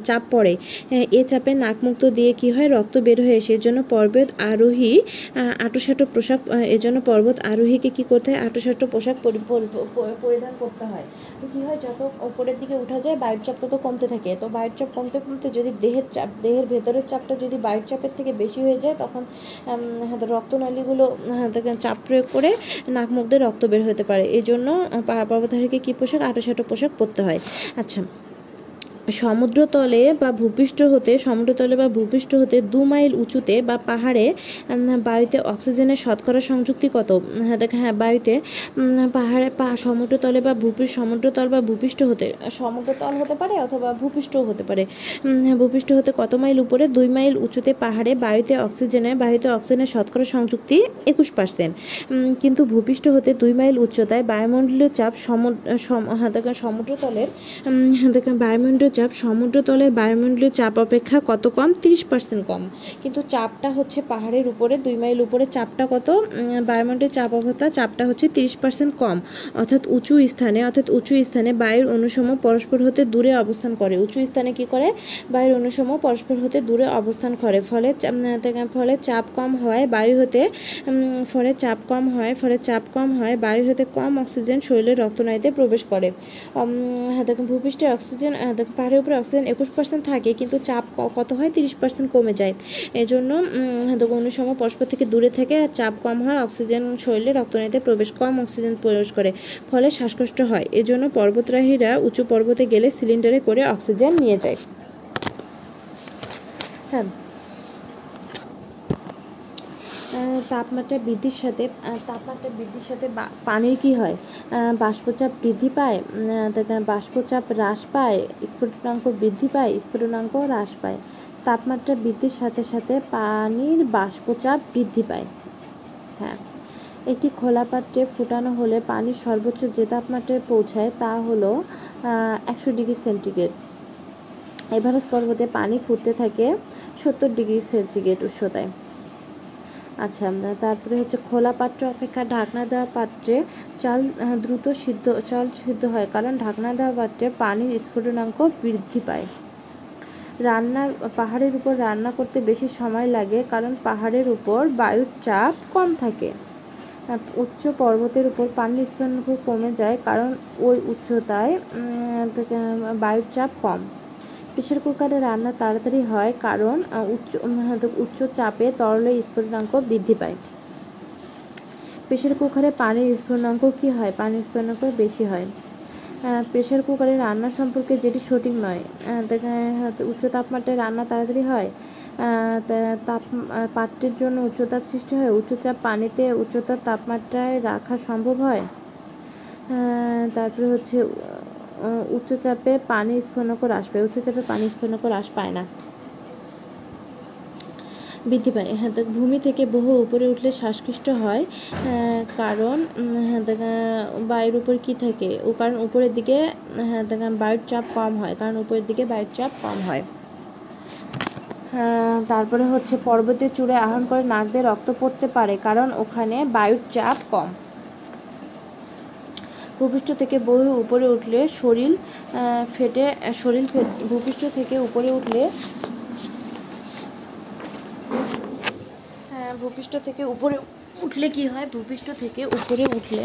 চাপ পড়ে হ্যাঁ, এ চাপে নাকমুক্ত দিয়ে কি হয়? রক্ত বের হয়ে এসে এজন্য পর্বত আরোহী আঁটোসাঁটো পোশাক এজন্য পর্বত আরোহীকে কি করতে হয়? আঁটোসাঁটো পোশাক পরিধান করতে হয়। তো কী হয়, যত উপরের দিকে উঠা যায় বায়ুর চাপ তত কমতে থাকে। তো বায়ুর চাপ কমতে কমতে যদি দেহের চাপ, দেহের ভেতরের চাপটা যদি বায়ুর চাপের থেকে বেশি হয়ে যায়, তখন হয়তো রক্তনালীগুলো হয়তো চাপ প্রয়োগ করে নাক মুখ দিয়ে রক্ত বের হতে পারে। এই জন্য পাহাড় পর্বতারোহীকে কী পোশাক? আঁটোসাঁটো পোশাক পরতে হয়। আচ্ছা সমুদ্রতলে বা ভূপৃষ্ঠ হতে সমুদ্রতলে বা ভূপৃষ্ঠ হতে দু মাইল উঁচুতে বা পাহাড়ে বায়ুতে অক্সিজেনের শতকরা সংযুক্তি কত? হ্যাঁ দেখ হ্যাঁ বায়ুতে পাহাড়ে সমুদ্রতলে বা ভূপৃষ্ঠ সমুদ্রতল বা ভূপৃষ্ঠ হতে সমুদ্রতল হতে পারে অথবা ভূপৃষ্ঠ হতে পারে। হ্যাঁ, ভূপৃষ্ঠ হতে কত মাইল উপরে? দুই মাইল উঁচুতে পাহাড়ে বায়ুতে অক্সিজেনের বায়ুতে অক্সিজেনের শতকরা সংযুক্তি একুশ পার্সেন্ট। কিন্তু ভূপৃষ্ঠ হতে দুই মাইল উচ্চতায় বায়ুমণ্ডলীয় চাপ সমুদ্র হ্যাঁ সমুদ্রতলের বায়ুমণ্ডলীয় চাপ সমুদ্রতলের বায়ুমণ্ডলীয় চাপ অপেক্ষা কত কম? তিরিশ পার্সেন্ট কম। কিন্তু চাপটা হচ্ছে পাহাড়ের উপরে দুই মাইল উপরে চাপটা কত? বায়ুমণ্ডলের চাপ অবস্থা চাপটা হচ্ছে তিরিশ পার্সেন্ট কম। অর্থাৎ উঁচু স্থানে অর্থাৎ উঁচু স্থানে বায়ুর অনুসম পরস্পর হতে দূরে অবস্থান করে। উঁচু স্থানে কি করে? বায়ুর অনুসম পরস্পর হতে দূরে অবস্থান করে। ফলে ফলে চাপ কম হয় বায়ু হতে ফলে চাপ কম হয় ফলে চাপ কম হয় বায়ু হতে কম অক্সিজেন শরীরের রক্তনালীতে প্রবেশ করে। হ্যাঁ দেখুন ভূপৃষ্ঠে অক্সিজেন আহ, দেখুন পাহাড়ের উপরে অক্সিজেন একুশ পার্সেন্ট থাকে, কিন্তু চাপ কত হয়? তিরিশ পার্সেন্ট কমে যায়। এজন্য হ্যাঁ সময় পরস্পর থেকে দূরে থাকে আর চাপ কম হয় অক্সিজেন শরীরে রক্তনীতে প্রবেশ কম অক্সিজেন প্রবেশ করে, ফলে শ্বাসকষ্ট হয়। এজন্য পর্বতরাহীরা উঁচু পর্বতে গেলে সিলিন্ডারে করে অক্সিজেন নিয়ে যায়। হ্যাঁ। তাপমাত্রা বৃদ্ধির সাথে তাপমাত্রা বৃদ্ধির সাথে পানির কি হয়? বাষ্পচাপ বৃদ্ধি পায় বাষ্পচাপ হ্রাস পায়, স্ফুটনাঙ্ক বৃদ্ধি পায়, স্ফুটনাঙ্ক হ্রাস পায়। তাপমাত্রা বৃদ্ধির সাথে সাথে পানির বাষ্পচাপ বৃদ্ধি পায়। হ্যাঁ একটি খোলা পাত্রে ফুটানো হলে পানির সর্বোচ্চ যে তাপমাত্রায় পৌঁছায় তা হলো একশো ডিগ্রি সেন্টিগ্রেড। এভারেস্ট পর্বতে পানি ফুটতে থাকে সত্তর ডিগ্রি সেন্টিগ্রেড উষ্ণতায়। আচ্ছা তারপরে হচ্ছে খোলা পাত্র অপেক্ষা ঢাকনা দেওয়া পাত্রে চাল দ্রুত সিদ্ধ, চাল সিদ্ধ হয়, কারণ ঢাকনা দেওয়া পাত্রে পানির স্ফুটনাঙ্ক বৃদ্ধি পায়। রান্নার, পাহাড়ের উপর রান্না করতে বেশি সময় লাগে, কারণ পাহাড়ের উপর বায়ুর চাপ কম থাকে। উচ্চ পর্বতের উপর পানির স্ফুটনাঙ্ক কমে যায়, কারণ ওই উচ্চতায় বায়ুর চাপ কম। প্রেসার কুকারে রান্না তাড়াতাড়ি হয় কারণ উচ্চ হয়তো উচ্চ চাপে তরলের স্ফুটনাঙ্ক বৃদ্ধি পায়। প্রেসার কুকারে পানির স্ফুটনাঙ্ক কি হয়? পানির স্ফুটনাঙ্ক বেশি হয়। প্রেসার কুকারে রান্না সম্পর্কে যেটি সঠিক নয় আহ, হয়তো উচ্চ তাপমাত্রায় রান্না তাড়াতাড়ি হয় তাপ পাত্রের জন্য উচ্চতাপ সৃষ্টি হয়। উচ্চচাপ পানিতে উচ্চতর তাপমাত্রায় রাখা সম্ভব হয়? তারপরে হচ্ছে উচ্চচাপে পানি স্ফুটনাঙ্ক হ্রাস পায়। উচ্চচাপে পানি স্ফুটনাঙ্ক হ্রাস পায় না। বৃদ্ধি পায়। হ্যাঁ ভূমি থেকে বহু উপরে উঠলে শ্বাসকষ্ট হয় কারণ হ্যাঁ বায়ুর উপর কী থাকে? কারণ উপরের দিকে হ্যাঁ বায়ুর চাপ কম হয়, কারণ উপরের দিকে বায়ুর চাপ কম হয়। তারপরে হচ্ছে পর্বতের চূড়ায় আহরণ করে নাক দিয়ে রক্ত পড়তে পারে, কারণ ওখানে বায়ুর চাপ কম। ভূপৃষ্ঠ থেকে বহু উপরে উঠলে শরীর ফেটে শরীর ভূপৃষ্ঠ থেকে উপরে উঠলে ভূপৃষ্ঠ থেকে উপরে উঠলে কি হয়? ভূপৃষ্ঠ থেকে উপরে উঠলে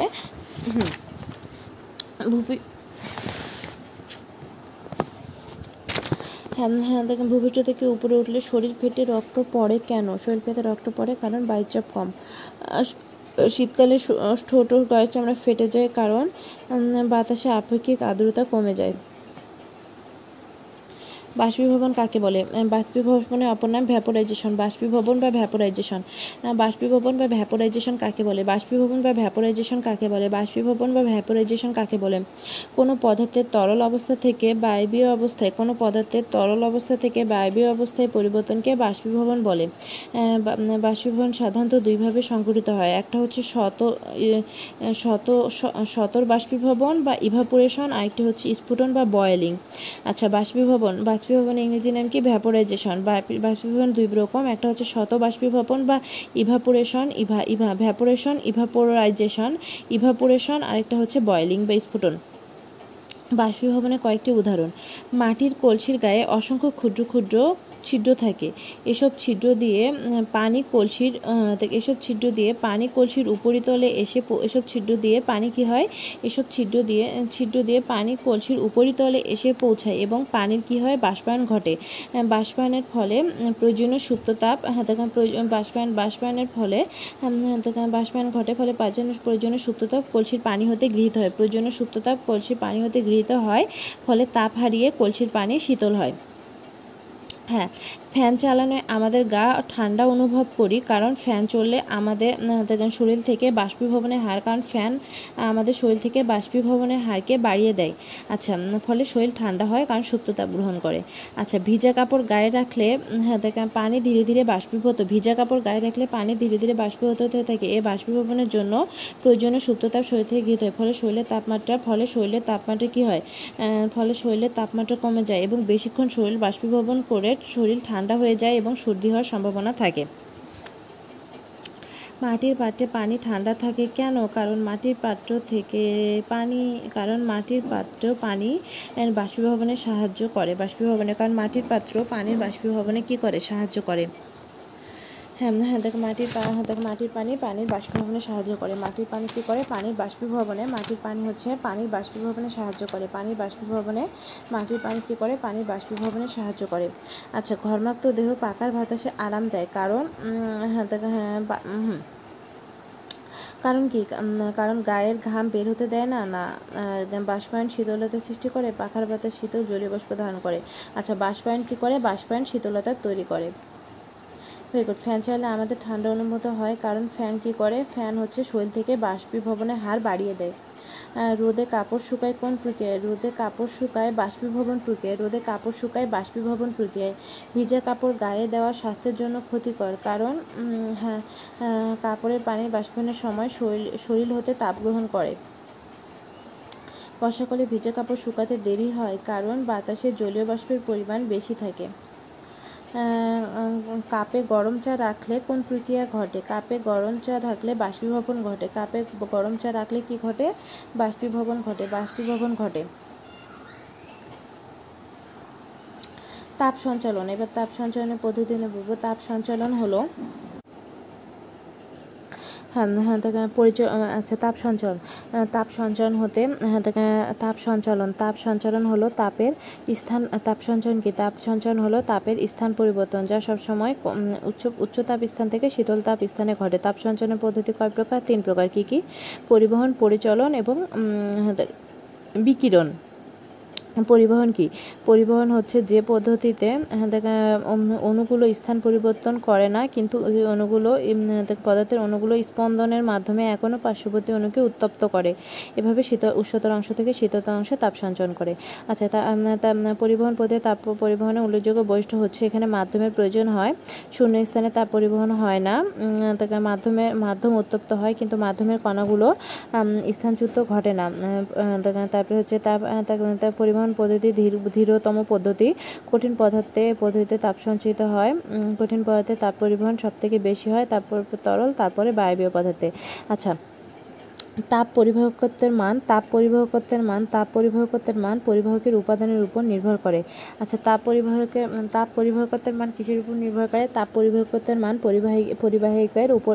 হ্যাঁ হ্যাঁ দেখেন, ভূপৃষ্ঠ থেকে উপরে উঠলে শরীর ফেটে রক্ত পড়ে কেন? শরীর ফেটে রক্ত পড়ে কারণ বায়ুচাপ কম। শীতকালে আমরা ও চামড়া ফেটে যায় কারণ বাতাসে আপেক্ষিক আর্দ্রতা কমে যায়। বাষ্পীভবন কাকে বলে? আহ, বাষ্পীভবনের অপর নাম ভ্যাপোরাইজেশন। বাষ্পীভবন বা ভ্যাপোরাইজেশন। বাষ্পীভবন বা ভ্যাপোরাইজেশন কাকে বলে? বাষ্পীভবন বা ভ্যাপোরাইজেশন কাকে বলে? বাষ্পীভবন বা ভ্যাপোরাইজেশন কাকে বলে? কোনো পদার্থের তরল অবস্থা থেকে বায়বীয় অবস্থায় কোনো পদার্থের তরল অবস্থা থেকে বায়বীয় অবস্থায় পরিবর্তনকে বাষ্পীভবন বলে। বাষ্পীভবন সাধারণত দুইভাবে সংঘটিত হয়। একটা হচ্ছে শত ই- শত শতর বাষ্পীভবন বা ইভাপোরেশন আরেকটি হচ্ছে স্ফুটন বা বয়েলিং। আচ্ছা বাষ্পীভবন বাষ্পীভবন ইংরেজি নাম কি? ভ্যাপোরাইজেশন বাষ্পীভবন দুই রকম। একটা হচ্ছে শত বাষ্পীভবন বা evaporation eva eva vaporation evaporisation evaporation আরেকটা হচ্ছে বয়লিং বা স্ফুটন। বাষ্পীভবনের কয়েকটি উদাহরণ। মাটির কলসির গায়ে অসংখ্য ক্ষুদ্র ক্ষুদ্র ছিদ্র থাকে। এসব ছিদ্র দিয়ে পানি কলসির এসব ছিদ্র দিয়ে পানি কলসির উপরিতলে এসে এসব ছিদ্র দিয়ে পানি কি হয়? এসব ছিদ্র দিয়ে ছিদ্র দিয়ে পানি কলসির উপরিতলে এসে পৌঁছায় এবং পানির কি হয়? বাষ্পায়ন ঘটে। বাষ্পায়নের ফলে প্রয়োজনীয় সুপ্ততাপ হ্যাঁ, দেখেন প্রয়োজন বাষ্পায়ন বাষ্পায়নের ফলে উম, বাষ্পায়ন ঘটে ফলে প্রয়োজনীয় প্রয়োজনীয় সুপ্ততাপ কলসির পানি হতে গৃহীত হয়। প্রয়োজনীয় সুপ্ততাপ কলসির পানি হতে গৃহীত হয় ফলে তাপ হারিয়ে কলসির পানি শীতল হয়। হ্যাঁ ফ্যান চালানোয় আমাদের গা ঠান্ডা অনুভব করি, কারণ ফ্যান চললে আমাদের শরীর থেকে বাষ্পীভবনের হার, কারণ ফ্যান আমাদের শরীর থেকে বাষ্পীভবনের হারকে বাড়িয়ে দেয়। আচ্ছা ফলে শরীর ঠান্ডা হয়, কারণ সুপ্ততাপ গ্রহণ করে। আচ্ছা ভিজা কাপড় গায়ে রাখলে হ্যাঁ পানি ধীরে ধীরে বাষ্পীভূত, ভিজা কাপড় গায়ে রাখলে পানি ধীরে ধীরে বাষ্পীভূত হতে থাকে। এই বাষ্পীভবনের জন্য প্রয়োজনীয় সুপ্ততাপ শরীর থেকে গৃহীত হয়, ফলে শরীরের তাপমাত্রা, ফলে শরীরের তাপমাত্রা কি হয়? ফলে শরীরের তাপমাত্রা কমে যায় এবং বেশিক্ষণ শরীর বাষ্পীভবন করে শরীর ঠান্ডা হয়ে যায় এবং সর্দি হওয়ার সম্ভাবনা থাকে। মাটির পাত্রে পানি ঠান্ডা থাকে কেন? কারণ মাটির পাত্র থেকে পানি, কারণ মাটির পাত্র পানি বাষ্পীভবনে সাহায্য করে। বাষ্পীভবনে, কারণ মাটির পাত্র পানির বাষ্পীভবনে কি করে? সাহায্য করে। হ্যাঁ হ্যাঁ দেখো মাটির দেখো মাটির পানি পানির বাষ্পীভবনে সাহায্য করে। মাটির পানি কী করে? পানির বাষ্পীভবনে মাটির পানি হচ্ছে পানির বাষ্পীভবনে সাহায্য করে। পানির বাষ্পীভবনে মাটির পানি কী করে? পানির বাষ্পীভবনে সাহায্য করে। আচ্ছা ঘর্মাক্ত দেহ পাকার বাতাসে আরাম দেয়। কারণ উম, হ্যাঁ দেখো। কারণ কি? কারণ গায়ের ঘাম বের হতে দেয় না না বাষ্পায়ন শীতলতা সৃষ্টি করে পাখার বাতাস শীতল জলীয় বাষ্প ধারণ করে। আচ্ছা বাষ্পায়ন কি করে? বাষ্পায়ন শীতলতা তৈরি করে। গুড ফ্যান চালালে আমাদের ঠান্ডা অনুভূত হয়, কারণ ফ্যান কি করে? ফ্যান হচ্ছে শরীর থেকে বাষ্পীভবনের হার বাড়িয়ে দেয়। রোদে কাপড় শুকায় কোন প্রক্রিয়ায়? রোদে কাপড় শুকায় বাষ্পীভবন প্রক্রিয়ায়। রোদে কাপড় শুকায় বাষ্পীভবন প্রক্রিয়ায়। ভিজা কাপড় গায়ে দেওয়া স্বাস্থ্যের জন্য ক্ষতিকর, কারণ হ্যাঁ কাপড়ের পানির বাষ্পীভবনের সময় শরীর শরীর হতে তাপ গ্রহণ করে। বর্ষাকালে ভিজা কাপড় শুকাতে দেরি হয়, কারণ বাতাসে জলীয় বাষ্পের পরিমাণ বেশি থাকে। কাপে গরম চা রাখলে কোন প্রক্রিয়া ঘটে? কাপে গরম চা রাখলে বাষ্পীভবন ঘটে। কাপে গরম চা রাখলে কি ঘটে? বাষ্পীভবন ঘটে। বাষ্পীভবন ঘটে। তাপ সঞ্চালন। এবার তাপ সঞ্চালনের পদ্ধতি বলব। তাপ সঞ্চালন হলো থেকে পরিচয় আচ্ছা তাপ সঞ্চালন। তাপ সঞ্চালন হতে হ্যাঁ তাপ সঞ্চালন। তাপ সঞ্চালন হলো তাপের স্থান তাপ সঞ্চালন কি? তাপ সঞ্চালন হলো তাপের স্থান পরিবর্তন যা সবসময় উচ্চ উচ্চ তাপ স্থান থেকে শীতল তাপ স্থানে ঘটে। তাপ সঞ্চালনের পদ্ধতি কয় প্রকার? তিন প্রকার। কি কি? পরিবহন পরিচলন এবং হ্যাঁ, বিকিরণ। পরিবহন কি? পরিবহন হচ্ছে যে পদ্ধতিতে অণুগুলো স্থান পরিবর্তন করে না কিন্তু ওই অণুগুলো পদার্থের অণুগুলো স্পন্দনের মাধ্যমে এখনও পার্শ্ববর্তী অণুকে উত্তপ্ত করে। এভাবে শীতল উচ্চতর অংশ থেকে শীতলতর অংশে তাপ সঞ্চয়ন করে। আচ্ছা তা পরিবহন পদ্ধতি তাপ পরিবহনের উল্লেখযোগ্য বৈশিষ্ট্য হচ্ছে এখানে মাধ্যমের প্রয়োজন হয়। শূন্য স্থানে তাপ পরিবহন হয় না মাধ্যমের মাধ্যম উত্তপ্ত হয় কিন্তু মাধ্যমের কণাগুলো স্থানচ্যুত ঘটে না। তারপরে হচ্ছে তাপ আহ, পরিবহন পদ্ধতি, ধীর, ধীরতম পদ্ধতি। কঠিন পদার্থে পদ্ধতিতে তাপ সঞ্চিত হয়। কঠিন পদার্থে তাপ পরিবহন সব থেকে বেশি হয়, তারপর তরল, তারপরে বায়বীয় পদার্থে। আচ্ছা তাপ পরিবাহকত্বের মান তাপ পরিবাহকত্বের মান তাপ পরিবাহকত্বের মান পরিবাহকের উপাদানের উপর নির্ভর করে। আচ্ছা তাপ পরিবাহকের তাপ পরিবাহকত্বের মান কিসের উপর নির্ভর করে? তাপ পরিবাহকত্বের মান পরিবাহী পরিবাহিকের উপর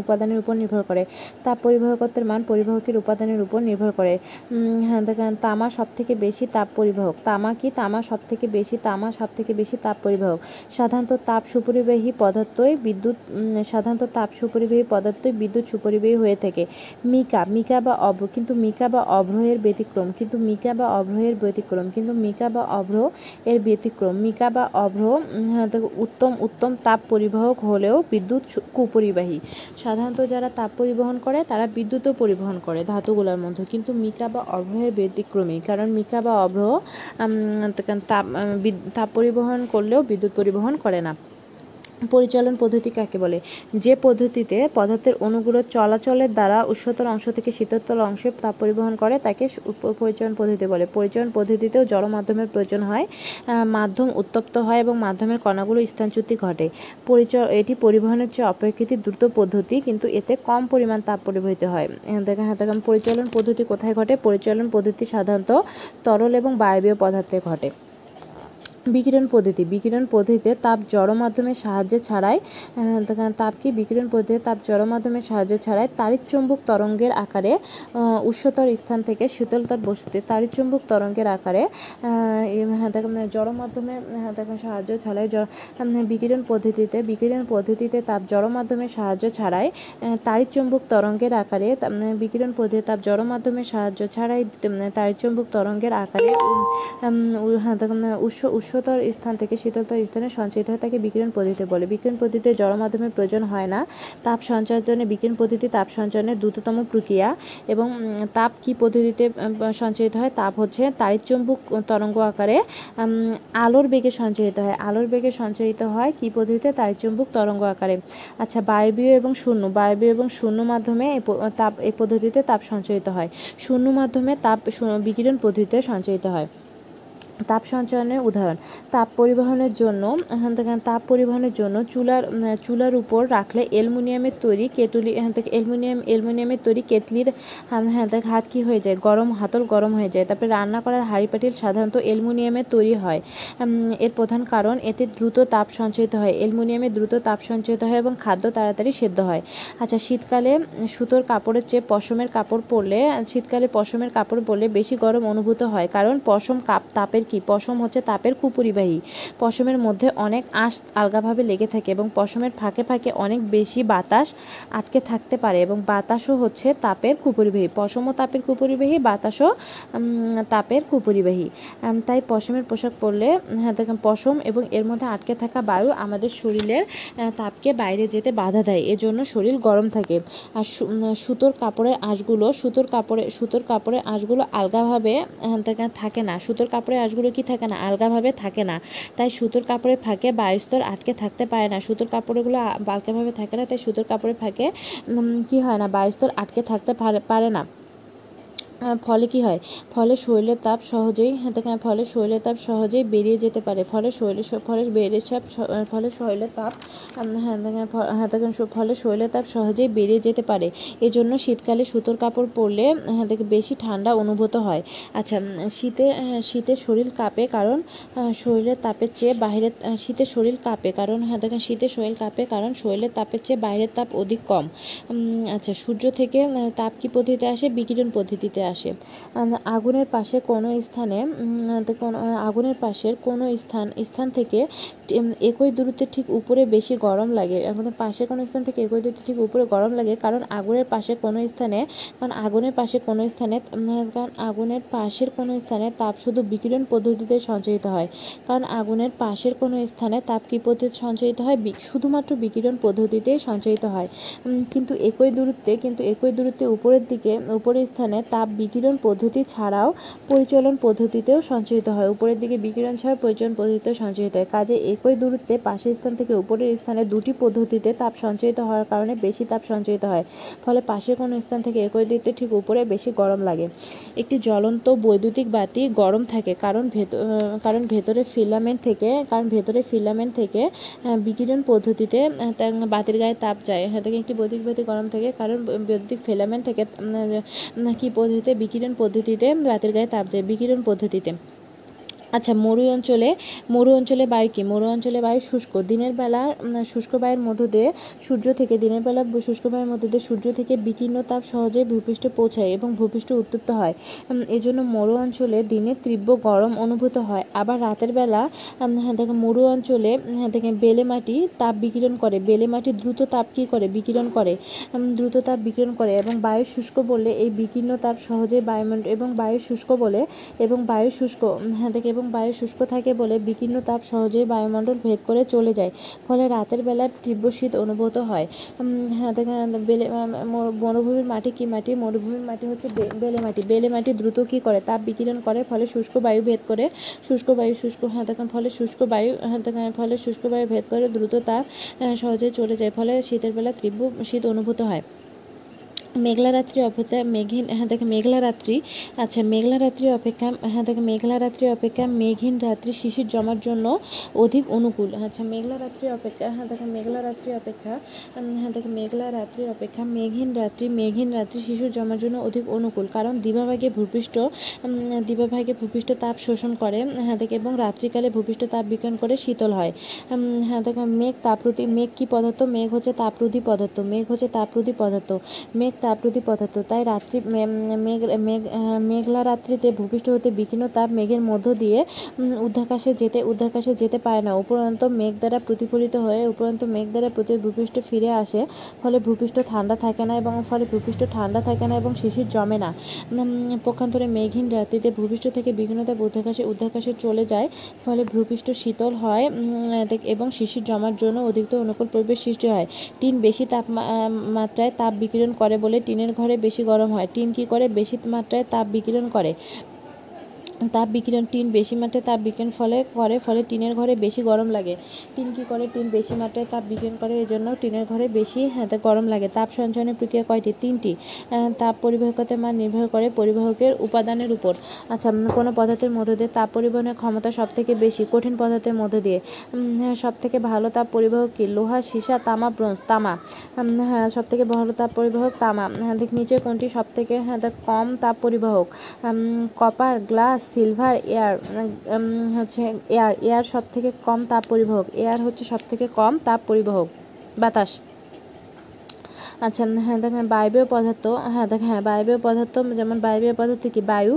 উপাদানের উপর নির্ভর করে। তাপ পরিবাহকত্বের মান পরিবাহকের উপাদানের উপর নির্ভর করে। হ্যাঁ, তামা সব থেকে বেশি তাপ পরিবাহক। তামা কি? তামা সব থেকে বেশি তামা সব থেকে বেশি তাপ পরিবাহক। সাধারণত তাপ সুপরিবাহী পদার্থই বিদ্যুৎ সাধারণত তাপ সুপরিবাহী পদার্থই বিদ্যুৎ সুপরিবাহী হয়ে থাকে। মিকা মিকা মিকা বা অভ্র কিন্তু মিকা বা অভ্রয়ের ব্যতিক্রম কিন্তু মিকা বা অভ্রয়ের ব্যতিক্রম কিন্তু মিকা বা অভ্র এর ব্যতিক্রম মিকা বা অভ্র হ্যাঁ, উত্তম উত্তম তাপ পরিবাহক হলেও বিদ্যুৎ কুপরিবাহী। সাধারণত যারা তাপ পরিবহন করে তারা বিদ্যুৎও পরিবহন করে ধাতুগুলোর মধ্যে কিন্তু মিকা বা অভ্রয়ের ব্যতিক্রমী কারণ মিকা বা অভ্র তাপ তাপ পরিবহন করলেও বিদ্যুৎ পরিবহন করে না। পরিচালন পদ্ধতি কাকে বলে? যে পদ্ধতিতে পদার্থের অণুগুলো চলাচলের দ্বারা উচ্চতর অংশ থেকে শীতলতর অংশে তাপ পরিবহন করে তাকে পরিচালন পদ্ধতি বলে। পরিচালন পদ্ধতিতেও জড় মাধ্যমের প্রয়োজন হয় মাধ্যম উত্তপ্ত হয় এবং মাধ্যমের কণাগুলো স্থানচ্যুতি ঘটে। পরিচয় এটি পরিবহনের চেয়ে অপেক্ষিত দ্রুত পদ্ধতি কিন্তু এতে কম পরিমাণ তাপ পরিবহিত হয়। হ্যাঁ, দেখেন পরিচালন পদ্ধতি কোথায় ঘটে? পরিচালন পদ্ধতি সাধারণত তরল এবং বায়বীয় পদার্থে ঘটে। বিকিরণ পদ্ধতি। বিকিরণ পদ্ধতিতে তাপ জড় মাধ্যমের সাহায্যে ছাড়াই আহ, দেখেন তাপ কি বিকিরণ পদ্ধতিতে তাপ জড় মাধ্যমের সাহায্যে ছাড়াই তাড়িৎচুম্বক তরঙ্গের আকারে উচ্চতর স্থান থেকে শীতলতর বস্তুতে তাড়িৎচুম্বক তরঙ্গের আকারে হ্যাঁ, মানে জড় মাধ্যমে হ্যাঁ, সাহায্য ছাড়াই বিকিরণ পদ্ধতিতে বিকিরণ পদ্ধতিতে তাপ জড় মাধ্যমের সাহায্য ছাড়াই তাড়িৎচুম্বক তরঙ্গের আকারে বিকিরণ পদ্ধতিতে তাপ জড় মাধ্যমের সাহায্য ছাড়াই তাড়িৎচুম্বক তরঙ্গের আকারে উম, উম, উ- দেখেন, আহ, উচ্চ উচ্চতর স্থান থেকে শীতলতর স্থানে সঞ্চিত হয় তাকে বিকিরণ পদ্ধতি বলে। বিকিরণ পদ্ধতিতে জড় মাধ্যমের প্রয়োজন হয় না। তাপ সঞ্চালনে বিকিরণ পদ্ধতি তাপ সঞ্চালনের দ্রুততম প্রক্রিয়া এবং তাপ কি পদ্ধতিতে সঞ্চয়িত হয়? তাপ হচ্ছে তাড়িৎচুম্বক তরঙ্গ আকারে আলোর বেগে সঞ্চয়িত হয়। আলোর বেগে সঞ্চয়িত হয় কি পদ্ধতিতে? তাড়িৎচুম্বক তরঙ্গ আকারে। আচ্ছা বায়বীয় এবং শূন্য। বায়বীয় এবং শূন্য মাধ্যমে তাপ এই পদ্ধতিতে তাপ সঞ্চয়িত হয়। শূন্য মাধ্যমে তাপ বিকিরণ পদ্ধতিতে সঞ্চয়িত হয়। তাপ সঞ্চয়নের উদাহরণ। তাপ পরিবহনের জন্য, এখান থেকে তাপ পরিবহনের জন্য চুলার চুলার উপর রাখলে অ্যালুমিনিয়ামের তৈরি কেটলি, এখান থেকে অ্যালুমিনিয়াম, অ্যালুমিনিয়ামের তৈরি কেটলির হ্যাঁ দেখ হাত কী হয়ে যায়? গরম, হাতল গরম হয়ে যায়। তারপরে রান্না করার হাঁড়ি পাতিল সাধারণত অ্যালুমিনিয়ামের তৈরি হয়। এর প্রধান কারণ, এতে দ্রুত তাপ সঞ্চয়িত হয়। অ্যালুমিনিয়ামে দ্রুত তাপ সঞ্চয়িত হয় এবং খাদ্য তাড়াতাড়ি সেদ্ধ হয়। আচ্ছা শীতকালে সুতোর কাপড়ের চেয়ে পশমের কাপড় পরলে, শীতকালে পশমের কাপড় পরলে বেশি গরম অনুভূত হয়। কারণ পশম কাপ, তাপের কি? পশম হচ্ছে তাপের কুপরিবাহী। পশমের মধ্যে অনেক আঁশ আলগাভাবে লেগে থাকে এবং পশমের ফাঁকে ফাঁকে অনেক বেশি বাতাস আটকে থাকতে পারে এবং বাতাসও হচ্ছে তাপের কুপরিবাহী। পশমও তাপের কুপরিবাহী, বাতাসও তাপের কুপরিবাহী। তাই পশমের পোশাক পরলে হ্যাঁ দেখেন, পশম এবং এর মধ্যে আটকে থাকা বায়ু আমাদের শরীরের তাপকে বাইরে যেতে বাধা দেয়। এজন্য শরীর গরম থাকে। আর সুতোর কাপড়ের আঁশগুলো, সুতোর কাপড়ে, সুতোর কাপড়ের আঁশগুলো আলগাভাবে থাকে না। সুতোর কাপড়ের আঁশগুলো কি থাকে না, আলগাভাবে থাকে না। তাই সুতোর কাপড়ের ফাঁকে বায়ুস্তর আটকে থাকতে পারে না। সুতোর কাপড়গুলো আলগাভাবে থাকে না, তাই সুতোর কাপড়ের ফাঁকে কি হয় না বায়ুস্তর আটকে থাকতে পারে না। ফলে কি হয়? ফলে শরীরের তাপ সহজেই ফলে শরীরের তাপ সহজেই বেরিয়ে যেতে পারে। ফলে শরীরের ফলে বেরিয়ে ফলে শরীরের তাপ হ্যাঁ হ্যাঁ ফলে শরীরের তাপ সহজেই বেরিয়ে যেতে পারে। এজন্য শীতকালে সুতোর কাপড় পরলে হ্যাঁ দেখে বেশি ঠান্ডা অনুভূত হয়। আচ্ছা শীতে শীতে শরীর কাঁপে কারণ শরীরের তাপের চেয়ে বাইরের শীতে শরীর কাঁপে কারণ হ্যাঁ দেখেন, শীতে শরীর কাঁপে কারণ শরীরের তাপের চেয়ে বাইরের তাপ অধিক কম। আচ্ছা সূর্য থেকে তাপ কি পদ্ধতিতে আসে? বিকিরণ পদ্ধতিতে আসে। আগুনের পাশে কোনো স্থানে কোনো আগুনের পাশের কোনো স্থান স্থান থেকে একই দূরত্বে ঠিক উপরে বেশি গরম লাগে। আগুনের পাশে কোনো স্থান থেকে একই দূরত্বে ঠিক উপরে গরম লাগে, কারণ আগুনের পাশে কোনো স্থানে, কারণ আগুনের পাশে কোনো স্থানে কারণ আগুনের পাশের কোনো স্থানে তাপ শুধু বিকিরণ পদ্ধতিতে সঞ্চয়িত হয়। কারণ আগুনের পাশের কোনো স্থানে তাপ কী পদ্ধতিতে সঞ্চয়িত হয়? শুধুমাত্র বিকিরণ পদ্ধতিতেই সঞ্চয়িত হয়। কিন্তু একই দূরত্বে, কিন্তু একই দূরত্বে উপরের দিকে, উপরের স্থানে তাপ বিকিরণ পদ্ধতি ছাড়াও পরিচলন পদ্ধতিতেও সঞ্চারিত হয়। উপরের দিকে বিকিরণ ছাড়া পরিচলন পদ্ধতিতেও সঞ্চারিত হয়। কাজে একই দূরত্বে পাশের স্থান থেকে উপরের স্থানে দুটি পদ্ধতিতে তাপ সঞ্চারিত হওয়ার কারণে বেশি তাপ সঞ্চারিত হয়। ফলে পাশের কোনো স্থান থেকে একই দিকতে ঠিক উপরে বেশি গরম লাগে। একটি জ্বলন্ত বৈদ্যুতিক বাতি গরম থাকে, কারণ ভেতর কারণ ভেতরে ফিলামেন্ট থেকে, কারণ ভেতরে ফিলামেন্ট থেকে বিকিরণ পদ্ধতিতে বাতির গায়ে তাপ যায়। হ্যাঁ একটি বৈদ্যুতিক বাতি গরম থাকে, কারণ বৈদ্যুতিক ফিলামেন্ট থেকে কি পদ্ধতিতে বিকিরণ পদ্ধতিতে রাতের গায়ে তাপ যায় বিকিরণ পদ্ধতিতে। আচ্ছা মরু অঞ্চলে মরু অঞ্চলে বায়ু কী? মরু অঞ্চলে বায়ু শুষ্ক। দিনের বেলা শুষ্ক বায়ুর মধ্য দিয়ে সূর্য থেকে, দিনের বেলা শুষ্ক বায়ুর মধ্য দিয়ে সূর্য থেকে বিকীর্ণ তাপ সহজে ভূপৃষ্ঠে পৌঁছায় এবং ভূপৃষ্ঠ উত্তপ্ত হয়। এজন্য মরু অঞ্চলে দিনে তীব্র গরম অনুভূত হয়। আবার রাতের বেলা হ্যাঁ দেখেন মরু অঞ্চলে হ্যাঁ দেখেন বেলে মাটি তাপ বিকিরণ করে। বেলে মাটি দ্রুত তাপ কী করে? বিকিরণ করে। দ্রুত তাপ বিকিরণ করে এবং বায়ু শুষ্ক বলে এই বিকীর্ণ তাপ সহজে বায়ুমণ্ডল এবং বায়ু শুষ্ক বলে, এবং বায়ু শুষ্ক হ্যাঁ দেখে, এবং বায়ু শুষ্ক থাকে বলে বিকীর্ণ তাপ সহজেই বায়ুমণ্ডল ভেদ করে চলে যায়। ফলে রাতের বেলা তীব্র শীত অনুভূত হয়। হ্যাঁ বেলে মরুভূমির মাটি কী মাটি? মরুভূমির মাটি হচ্ছে বেলে মাটি। বেলে মাটি দ্রুত কী করে? তাপ বিকিরণ করে, ফলে শুষ্ক বায়ু ভেদ করে, শুষ্ক বায়ু, শুষ্ক হ্যাঁ দেখেন, ফলে শুষ্ক বায়ু হ্যাঁ ফলে শুষ্ক বায়ু ভেদ করে দ্রুত তাপ সহজে চলে যায়। ফলে শীতের বেলা তীব্র শীত অনুভূত হয়। মেঘলা রাত্রি অপেক্ষা, মেঘহীন হ্যাঁ দেখে মেঘলা রাত্রি আচ্ছা মেঘলা রাত্রি অপেক্ষা হ্যাঁ দেখে মেঘলা রাত্রি অপেক্ষা, মেঘহীন রাত্রি শিশির জমার জন্য অধিক অনুকূল। আচ্ছা মেঘলা রাত্রি অপেক্ষা হ্যাঁ দেখে মেঘলা রাত্রি অপেক্ষা হ্যাঁ দেখে মেঘলা রাত্রি অপেক্ষা, মেঘহীন রাত্রি মেঘহীন রাত্রি শিশুর জমার জন্য অধিক অনুকূল, কারণ দিবাভাগে ভূপৃষ্ঠ দিবাভাগে ভূপৃষ্ঠ তাপ শোষণ করে হ্যাঁ দেখে, এবং রাত্রিকালে ভূপৃষ্ঠ তাপ বিকিরণ করে শীতল হয়। হ্যাঁ দেখে মেঘ তাপরোধী মেঘ কী পদার্থ? মেঘ হচ্ছে তাপরোধী পদার্থ, মেঘ হচ্ছে তাপরোধী পদার্থ, মেঘ তাপরোধী পদার্থ। তাই রাত্রি মেঘ মেঘ, মেঘলা রাত্রিতে ভূপৃষ্ঠ হতে বিকীর্ণ তাপ মেঘের মধ্য দিয়ে ঊর্ধ্বাকাশে যেতে ঊর্ধ্বাকাশে যেতে পারে না। উপরন্ত মেঘ দ্বারা প্রতিফলিত হয়ে, উপরন্ত মেঘ দ্বারা প্রতি ভূপৃষ্ঠ ফিরে আসে, ফলে ভূপৃষ্ঠ ঠান্ডা থাকে না এবং ফলে ভূপৃষ্ঠ ঠান্ডা থাকে না এবং শিশির জমে না। পক্ষান্তরে মেঘহীন রাত্রিতে ভূপৃষ্ঠ থেকে বিভিন্ন তাপ ঊর্ধ্বাকাশে ঊর্ধ্বাকাশে চলে যায়, ফলে ভূপৃষ্ঠ শীতল হয় এবং শিশির জমার জন্য অধিকতর অনুকূল পরিবেশ সৃষ্টি হয়। টিন বেশি তাপমাত্রায় তাপ বিকিরণ করে বলে টিনের ঘরে বেশি গরম হয়। টিন কি করে? বেশি মাত্রায় তাপ বিকিরণ করে। তাপ বিকিরণ টিন বেশি মাত্রায় তাপ বিকিরণ ফলে করে, ফলে টিনের ঘরে বেশি গরম লাগে। টিন কী করে? টিন বেশি মাত্রায় তাপ বিকিরণ করে এই জন্য টিনের ঘরে বেশি হাতে গরম লাগে। তাপ সঞ্চয়নের প্রক্রিয়া কয়টি? তিনটি। তাপ পরিবাহকতার মান নির্ভর করে পরিবাহকের উপাদানের উপর। আচ্ছা কোনো পদার্থের মধ্য দিয়ে তাপ পরিবহনের ক্ষমতা সব থেকে বেশি? কঠিন পদার্থের মধ্য দিয়ে। সব থেকে ভালো তাপ পরিবাহক কী? লোহা, সীসা, তামা, ব্রোঞ্জ, তামা। হ্যাঁ সব থেকে ভালো তাপ পরিবাহক তামা। হ্যাঁ নিচে কোনটি সব থেকে হ্যাঁ কম তাপ পরিবাহক? কপার, গ্লাস সিলভার এয়ার হচ্ছে এয়ার এয়ার সব থেকে কম তাপ পরিবাহক। এয়ার হচ্ছে সব থেকে কম তাপ পরিবাহক। বাতাস। আচ্ছা হ্যাঁ দেখেন, বায়বীয় পদার্থ হ্যাঁ দেখেন হ্যাঁ বায়বীয় পদার্থ, যেমন বায়বীয় পদার্থ কি বায়ু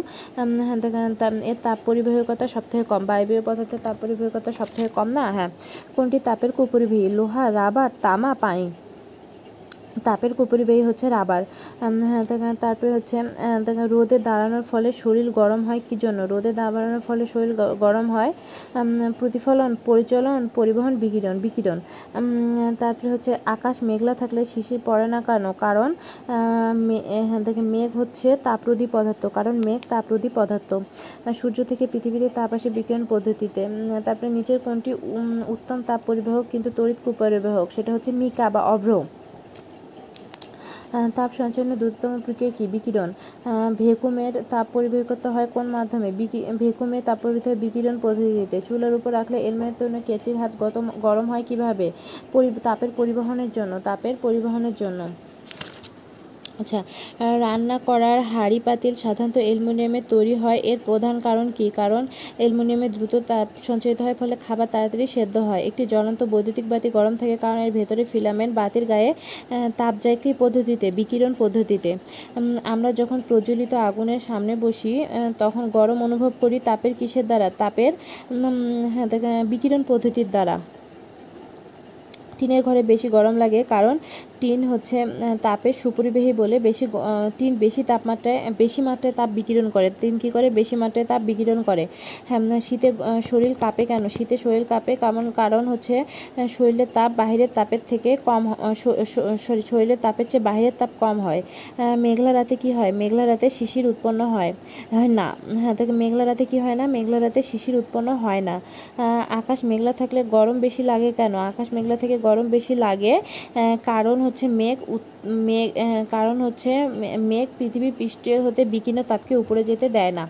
হ্যাঁ দেখেন এর তাপ পরিবাহীকতা সবথেকে কম। বায়বীয় পদার্থের তাপ পরিবাহীকতা সবথেকে কম না? হ্যাঁ। কোনটি তাপের কুপরিবাহী লোহা, রাবার, তামা, পানি। তাপের কুপরিবাহী হচ্ছে রাবার। হ্যাঁ তারপরে হচ্ছে রোদে দাঁড়ানোর ফলে শরীর গরম হয় কি জন্য? রোদে দাঁড়ানোর ফলে শরীর গরম হয় প্রতিফলন, পরিচলন, পরিবহন, বিকিরণ বিকিরণ। তারপরে হচ্ছে আকাশ মেঘলা থাকলে শিশির পড়ে না কেন? কারণ হ্যাঁ দেখেন, মেঘ হচ্ছে তাপরোধী পদার্থ। কারণ মেঘ তাপরোধী পদার্থ। সূর্য থেকে পৃথিবীতে তাপ আসে বিকিরণ পদ্ধতিতে। তারপরে নিচের কোনটি উত্তম তাপ পরিবাহক কিন্তু তড়িৎ কুপরিবাহক সেটা হচ্ছে মিকা বা অভ্র। তাপ সঞ্চালনের দ্রুততম প্রক্রিয়া কি? বিকিরণ। ভেকুমের তাপ পরিবাহিকতা হয় কোন মাধ্যমে? বিকি তাপ পরিবাহিত হয় বিকিরণ পদ্ধতিতে। চুলার উপর রাখলে এলমেতনে কেটলির হাত গরম হয় কীভাবে? পরি তাপের পরিবহনের জন্য। তাপের পরিবহনের জন্য। আচ্ছা রান্না করার হাঁড়ি পাতিল সাধারণত অ্যালুমিনিয়ামের তৈরি হয়। এর প্রধান কারণ কি? কারণ অ্যালুমিনিয়ামে দ্রুত তাপ সঞ্চারিত হয় ফলে খাবার তাড়াতাড়ি সেদ্ধ হয়। একটি জ্বলন্ত বৈদ্যুতিক বাতি গরম থাকে কারণ এর ভেতরে ফিলামেন্ট বাতির গায়ে তাপ যায় কি পদ্ধতিতে বিকিরণ পদ্ধতিতে। আমরা যখন প্রজ্বলিত আগুনের সামনে বসি তখন গরম অনুভব করি তাপের কিসের দ্বারা? তাপের হ্যাঁ, বিকিরণ পদ্ধতির দ্বারা। টিনের ঘরে বেশি গরম লাগে, কারণ টিন হচ্ছে তাপের সুপরিবাহী বলে বেশি টিন বেশি তাপমাত্রায়, বেশি মাত্রায় তাপ বিকিরণ করে। টিন কী করে? বেশি মাত্রায় তাপ বিকিরণ করে। হ্যাঁ শীতে শরীর কাঁপে কেন? শীতে শরীর কাঁপে কারণ কারণ হচ্ছে শরীরের তাপ বাহিরের তাপের থেকে কম শরীরের তাপের চেয়ে বাহিরের তাপ কম হয়। মেঘলা রাতে কি হয়? মেঘলা রাতে শিশির উৎপন্ন হয়। না হ্যাঁ তো মেঘলা রাতে কি হয় না? মেঘলা রাতে শিশির উৎপন্ন হয় না। আকাশ মেঘলা থাকলে গরম বেশি লাগে কেন? আকাশ মেঘলা থেকে গরম বেশি লাগে কারণ হচ্ছে মেঘ মেঘ কারণ হচ্ছে মেঘ পৃথিবী পৃষ্ঠ হতে বিকিরণ তাপকে উপরে যেতে দেয় না।